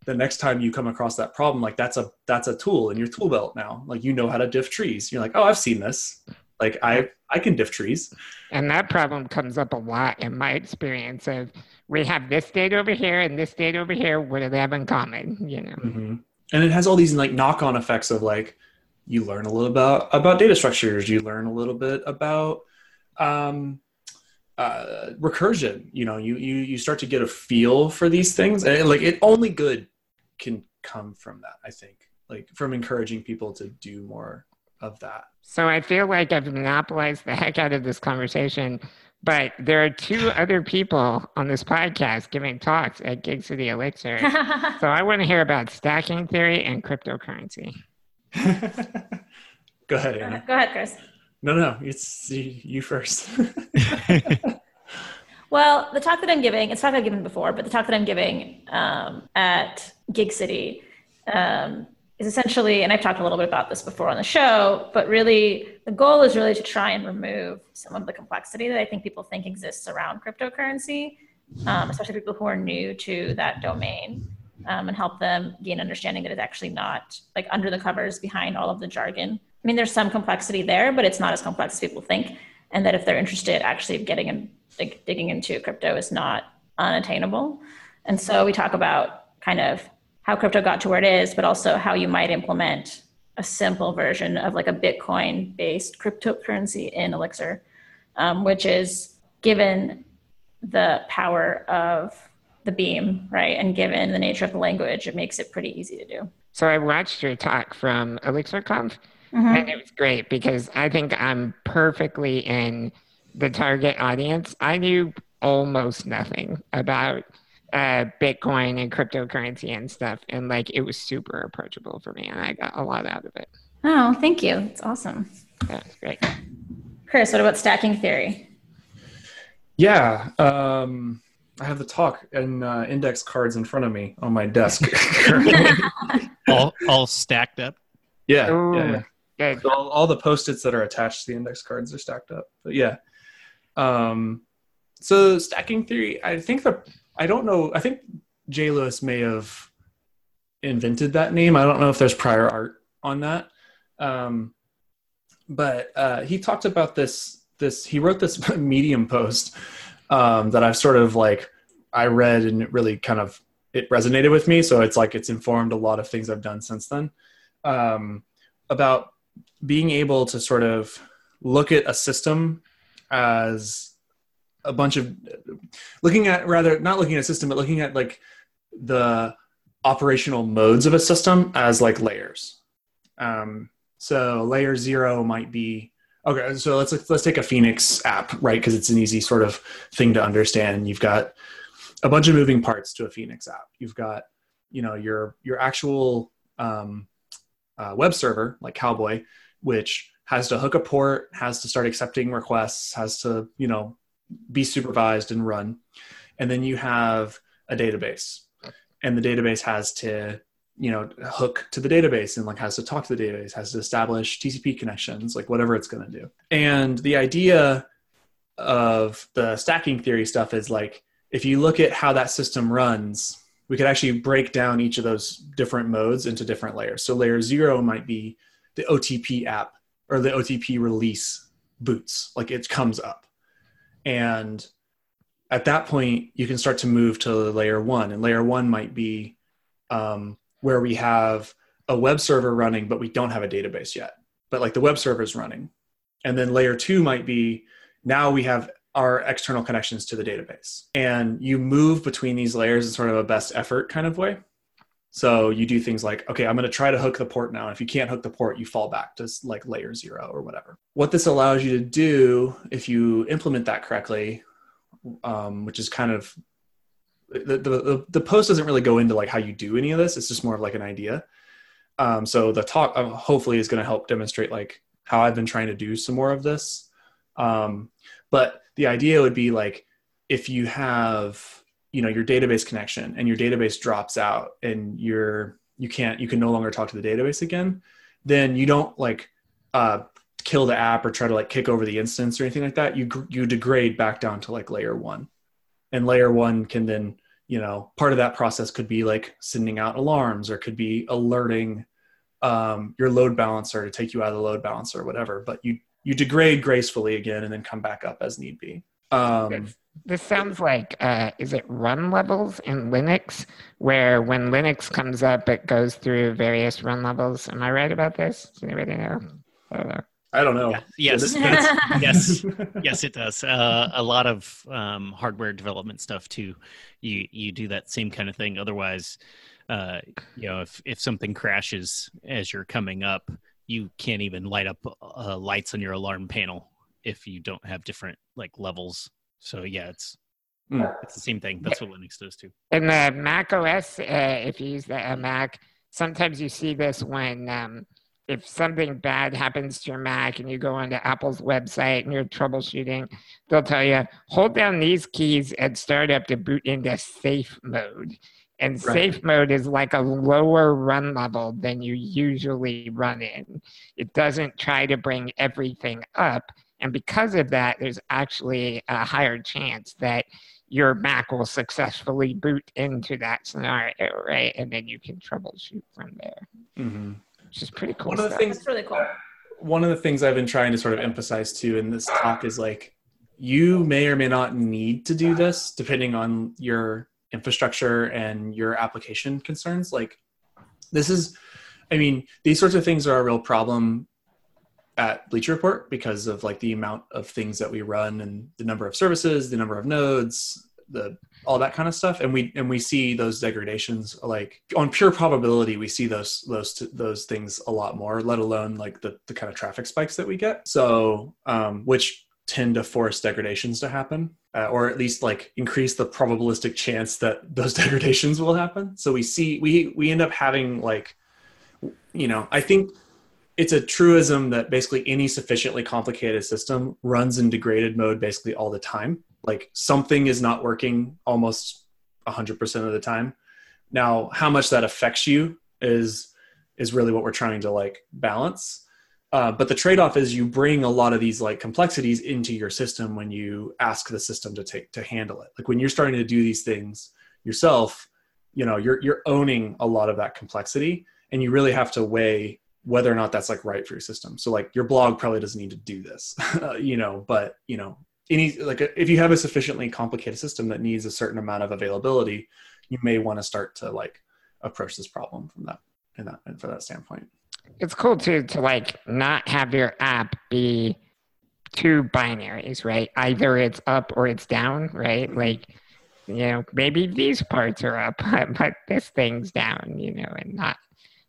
the next time you come across that problem like that's a that's a tool in your tool belt now like you know how to diff trees you're like oh i've seen this like i i can diff trees And that problem comes up a lot in my experience of we have this state over here and this state over here. What do they have in common? You know. hmm and it has all these like knock-on effects of like you learn a little about about data structures you learn a little bit about um uh recursion you know you you you start to get a feel for these things and like it only good can come from that i think like from encouraging people to do more of that So I feel like I've monopolized the heck out of this conversation, but there are two other people on this podcast giving talks at Gig City Elixir. so I want to hear about stacking theory and cryptocurrency. go ahead anna Go ahead, Chris. No, no, it's you first. Well, the talk that I'm giving, it's a talk I've given before, but the talk that I'm giving um, at Gig City um, is essentially, and I've talked a little bit about this before on the show, but really the goal is really to try and remove some of the complexity that I think people think exists around cryptocurrency, um, especially people who are new to that domain, um, and help them gain understanding that it's actually not like under the covers behind all of the jargon. I mean, there's some complexity there, but it's not as complex as people think. And that if they're interested, actually getting in, like digging into crypto is not unattainable. And so we talk about kind of how crypto got to where it is, but also how you might implement a simple version of like a Bitcoin based cryptocurrency in Elixir, um, which is given the power of the beam, right? And given the nature of the language, it makes it pretty easy to do. So I watched your talk from ElixirConf, Mhm. and it was great because I think I'm perfectly in the target audience. I knew almost nothing about uh, Bitcoin and cryptocurrency and stuff, and like it was super approachable for me, and I got a lot out of it. Oh, thank you. It's awesome. That was great. Chris, what about stacking theory? yeah, um, I have the talk and uh, index cards in front of me on my desk. all all stacked up. yeah, Ooh. yeah, yeah. So all, all the post-its that are attached to the index cards are stacked up. But yeah, um, so stacking theory. I think the I don't know. I think J. Lewis may have invented that name. I don't know if there's prior art on that. Um, but uh, he talked about this this he wrote this medium post um, that i've sort of like i read and it really kind of it resonated with me so it's like it's informed a lot of things i've done since then um, about being able to sort of look at a system as a bunch of looking at rather not looking at a system but looking at like the operational modes of a system as like layers. Um, so layer zero might be okay so let's let's take a phoenix app right? Because it's an easy sort of thing to understand. You've got a bunch of moving parts to a phoenix app. You've got you know your your actual um, uh, web server like cowboy which has to hook a port has to start accepting requests has to you know be supervised and run. And then you have a database. And the database has to you know hook to the database and like has to talk to the database has to establish tcp connections like whatever it's going to do. And the idea of the stacking theory stuff is like if you look at how that system runs we could actually break down each of those different modes into different layers. So layer zero might be the otp app or the otp release boots. Like it comes up and at that point you can start to move to layer one. And layer one might be um, where we have a web server running but we don't have a database yet but like the web server is running. And then layer two might be now we have our external connections to the database. And you move between these layers in sort of a best effort kind of way so you do things like okay i'm going to try to hook the port now if you can't hook the port you fall back to like layer zero or whatever what this allows you to do if you implement that correctly um, which is kind of the, the the post doesn't really go into like how you do any of this. It's just more of like an idea. Um, so the talk uh, hopefully is going to help demonstrate like how I've been trying to do some more of this. Um, but the idea would be like if you have you know your database connection and your database drops out and you're you can't you can no longer talk to the database again, then you don't like uh, kill the app or try to like kick over the instance or anything like that. You you degrade back down to like layer one. And layer one can then you know part of that process could be like sending out alarms or could be alerting um, your load balancer to take you out of the load balancer or whatever. But you you degrade gracefully again and then come back up as need be. Um, this sounds like uh, is it run levels in linux where when linux comes up it goes through various run levels am i right about this does anybody know i don't know I don't know. Yeah, yes, yes, yes, it does. Uh, a lot of um, hardware development stuff too. You you do that same kind of thing. Otherwise, uh, you know, if if something crashes as you're coming up, you can't even light up uh, lights on your alarm panel if you don't have different like levels. So yeah, it's mm. it's the same thing. That's what Linux does too. In the Mac OS, uh, if you use the Mac, sometimes you see this when um, if something bad happens to your Mac and you go onto Apple's website and you're troubleshooting, they'll tell you hold down these keys at startup to boot into safe mode. And right. safe mode is like a lower run level than you usually run in. It doesn't try to bring everything up. And because of that, there's actually a higher chance that your Mac will successfully boot into that scenario, right? And then you can troubleshoot from there. Mm-hmm which is pretty cool. One of the things, That's really cool. One of the things I've been trying to sort of emphasize too in this talk is like you may or may not need to do this depending on your infrastructure and your application concerns. Like this is, I mean, these sorts of things are a real problem at Bleacher Report because of like the amount of things that we run and the number of services, the number of nodes, the all that kind of stuff. And we and we see those degradations like on pure probability we see those those those things a lot more let alone like the, the kind of traffic spikes that we get. So um, which tend to force degradations to happen uh, or at least like increase the probabilistic chance that those degradations will happen. So we see we we end up having like you know i think it's a truism that basically any sufficiently complicated system runs in degraded mode basically all the time. Like something is not working almost 100% of the time. Now how much that affects you is is really what we're trying to like balance. Uh, but the trade-off is you bring a lot of these like complexities into your system when you ask the system to take to handle it. Like when you're starting to do these things yourself you know you're you're owning a lot of that complexity and you really have to weigh whether or not that's like right for your system. So like your blog probably doesn't need to do this, you know, but you know, any like if you have a sufficiently complicated system that needs a certain amount of availability, you may want to start to like approach this problem from that and that and for that standpoint. It's cool too to like not have your app be two binaries, right? Either it's up or it's down, right? Like, you know, maybe these parts are up, but this thing's down, you know, and not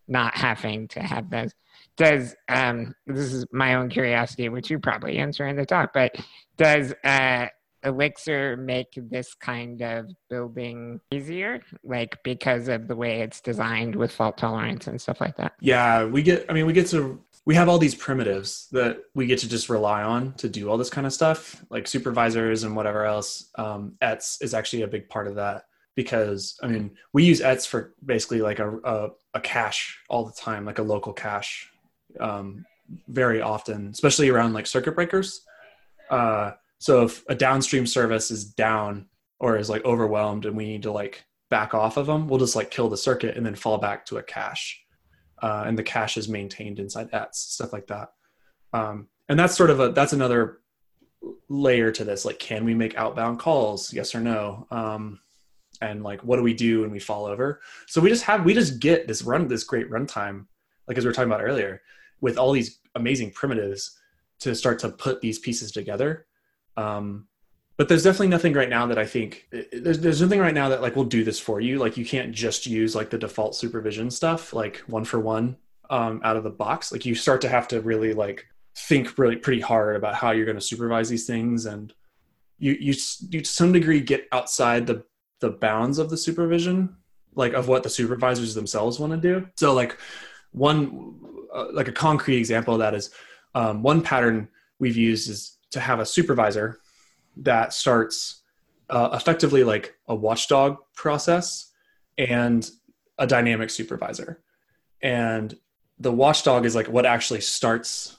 not having to have those. Does um this is my own curiosity, which you probably answer in the talk, but does uh Elixir make this kind of building easier, like because of the way it's designed with fault tolerance and stuff like that? Yeah, we get. I mean, we get to. We have all these primitives that we get to just rely on to do all this kind of stuff, like supervisors and whatever else. Um, ets is actually a big part of that because I mean, we use ets for basically like a a, a cache all the time, like a local cache, um, very often, especially around like circuit breakers. Uh, so if a downstream service is down or is like overwhelmed and we need to like back off of them, we'll just like kill the circuit and then fall back to a cache. Uh, and the cache is maintained inside ets, stuff like that. Um, and that's sort of a that's another layer to this. Like, can we make outbound calls? Yes or no? Um, and like, what do we do when we fall over? So we just have we just get this run this great runtime, like as we were talking about earlier, with all these amazing primitives to start to put these pieces together um, but there's definitely nothing right now that I think there's there's nothing right now that like will do this for you. Like you can't just use like the default supervision stuff like one for one um, out of the box. Like you start to have to really like think really pretty hard about how you're going to supervise these things, and you you you to some degree get outside the the bounds of the supervision, like of what the supervisors themselves want to do. So like one uh, like a concrete example of that is um, one pattern we've used is to have a supervisor that starts uh, effectively like a watchdog process and a dynamic supervisor. And the watchdog is like what actually starts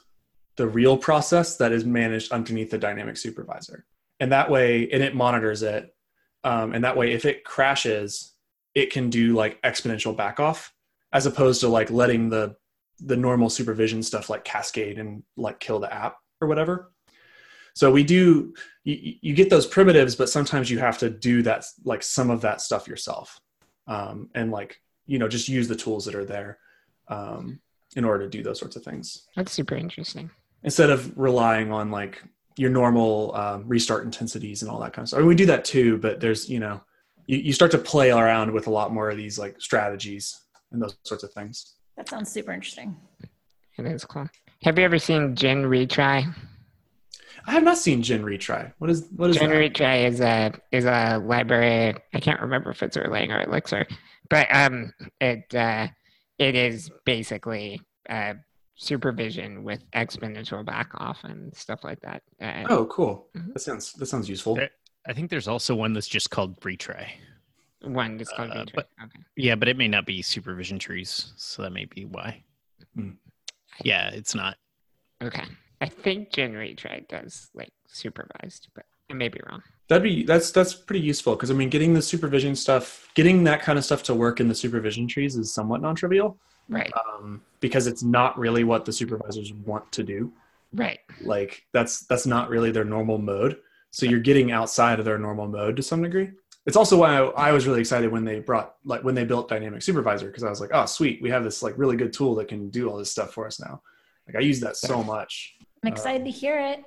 the real process that is managed underneath the dynamic supervisor. And that way, and it monitors it. Um, and that way, if it crashes, it can do like exponential backoff as opposed to like letting the the normal supervision stuff like cascade and like kill the app or whatever. So we do you, you, get those primitives but sometimes you have to do that like some of that stuff yourself. Um, and like you know just use the tools that are there um, in order to do those sorts of things. That's super interesting. Instead of relying on like your normal um, restart intensities and all that kind of stuff I mean, we do that too but there's you know you, you start to play around with a lot more of these like strategies and those sorts of things that sounds super interesting it is cool have you ever seen GenRetry I have not seen GenRetry. What is what is Gin that? retry is a is a library. I can't remember if it's Erlang or Elixir, but um, it uh, it is basically uh, supervision with exponential back off and stuff like that. Uh, oh, cool. Mhm. That sounds that sounds useful. I think there's also one that's just called retry. one that's called uh, retry. but- okay. Yeah, but it may not be supervision trees, so that may be why. Hmm. Yeah, it's not. Okay. I think GenRetry does like supervised, but I may be wrong. That'd be that's that's pretty useful because I mean, getting the supervision stuff, getting that kind of stuff to work in the supervision trees is somewhat non-trivial Right. um, because it's not really what the supervisors want to do. Right. Like that's that's not really their normal mode. So you're getting outside of their normal mode to some degree. It's also why I, I was really excited when they brought like when they built Dynamic Supervisor because I was like, oh sweet, we have this like really good tool that can do all this stuff for us now. Like I use that so much. I'm excited to hear it.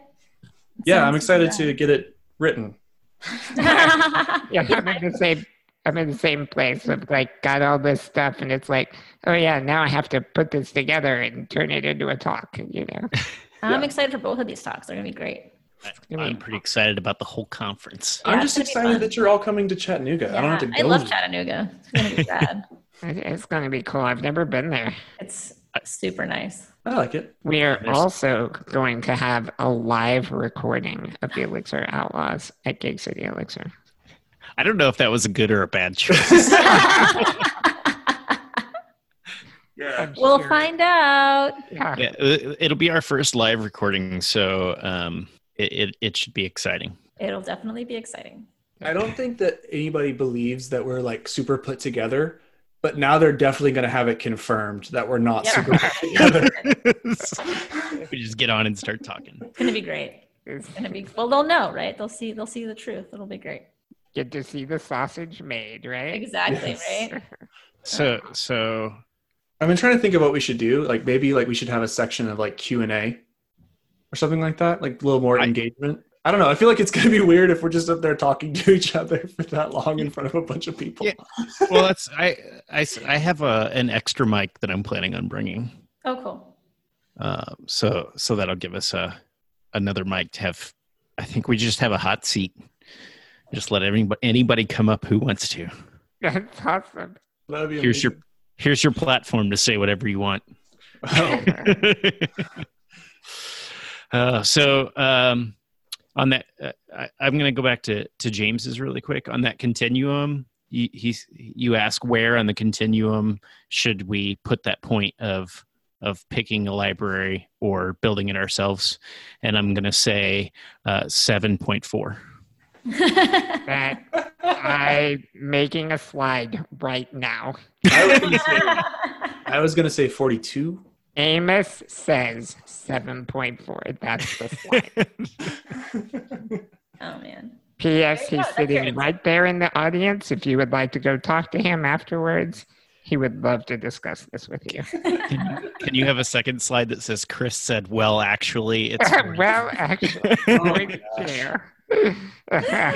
Yeah, I'm excited good. to get it written. Yeah, I'm in the same. I'm in the same place. I've like got all this stuff, and it's like, oh yeah, now I have to put this together and turn it into a talk. You know. I'm Yeah. excited for both of these talks. They're gonna be great. gonna I'm pretty excited about the whole conference. I'm just it's gonna be excited that you're all coming to Chattanooga. I don't have to go. I love to- Chattanooga. It's gonna be sad. It's going to be cool. I've never been there. it's super nice. I like it. We are There's- also going to have a live recording of the Elixir Outlaws at Gig City Elixir. I don't know if that was a good or a bad choice. Yeah. We'll sure- find out. Yeah. yeah, it- it'll be our first live recording, so um, it, it it should be exciting. It'll definitely be exciting. I don't think that anybody believes that we're like super put together but now they're definitely going to have it confirmed that we're not Yeah. super put together. we just get on and start talking. It's gonna be great. It's It's gonna be well. They'll know, right? They'll see. They'll see the truth. It'll be great. Get to see the sausage made, right? Exactly. Yes. Right. So so I've been trying to think of what we should do. Like maybe like we should have a section of like Q and A or something like that. Like a little more I- engagement. I don't know. I feel like it's going to be weird if we're just up there talking to each other for that long in front of a bunch of people. Yeah. well that's I, I I have a an extra mic that I'm planning on bringing. Oh, cool. Uh, so so that'll give us a another mic to have. I think we just have a hot seat. Just let anybody anybody come up who wants to. That's awesome. That'd be Here's your here's your platform to say whatever you want. Oh, uh, so um, on that, uh, I, I'm going to go back to to James's really quick on that continuum. He, he's you ask where on the continuum should we put that point of of picking a library or building it ourselves, and I'm going to say uh, seven point four. That I'm making a slide right now. I was gonna say, I was gonna say 42. Amos says 7.4. That's the slide. oh man. P.S. There you go, He's sitting right there in the audience. If you would like to go talk to him afterwards, he would love to discuss this with you. Can you, can you have a second slide that says Chris said, "Well, actually, it's well, actually, Oh going my to gosh.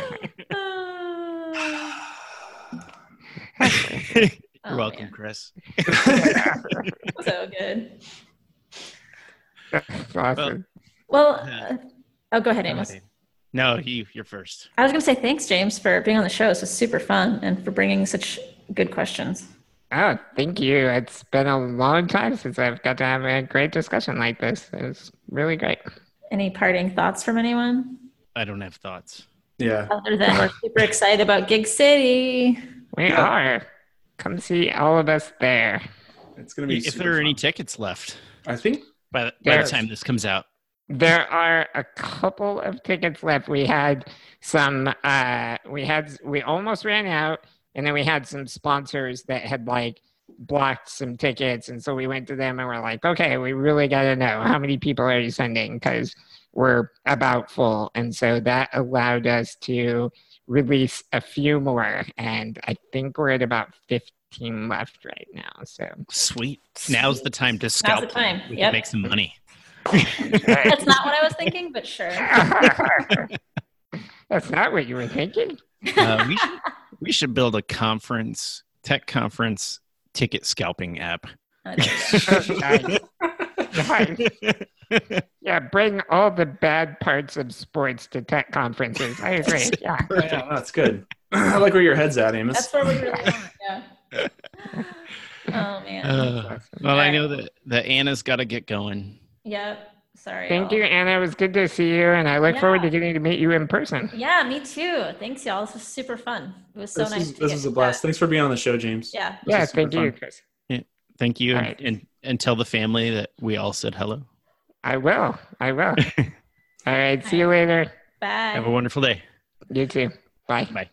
share. You're Oh, welcome, man. Chris. So good. That's awesome. Well, Yeah. uh, oh, go ahead, Amos. No, you you're first. I was going to say thanks, James, for being on the show. This was super fun and for bringing such good questions. Oh, thank you. It's been a long time since I've got to have a great discussion like this. It was really great. Any parting thoughts from anyone? I don't have thoughts. Yeah. Other than we're super excited about Gig City. We Yeah. are. Come see all of us there. It's gonna be. If there are any tickets left I think by the, by the time this comes out, There are a couple of tickets left. We had some uh we had we almost ran out and then we had some sponsors that had like blocked some tickets and so we went to them and we're like, "Okay, we really got to know how many people are you sending cuz we're about full." And so that allowed us to release a few more and I think we're at about 15 left right now. So sweet. Now's the time to scalp. the time. We Yep. can make some money. That's not what I was thinking, but sure. That's not what you were thinking. Uh, we should we should build a conference tech conference ticket scalping app. There nice. Nice. Yeah, bring all the bad parts of sports to tech conferences. I agree. Yeah. yeah, that's good. I like where your head's at, Amos. That's where we really want. Yeah. Oh man. Uh, well, I know that that Anna's got to get going. yep. Sorry. Thank y'all. you, Anna. It was good to see you, and I look forward to getting to meet you in person. Yeah, me too. Thanks, y'all. This was super fun. It was so this nice. is to this get is a blast. chat. Thanks for being on the show, James. Yeah. This Yeah, thank you, fun. Chris. Thank you, All and, and and tell the family that we all said hello. I will. I will. All right. See you later. Bye. Have a wonderful day. You too. Bye. Bye.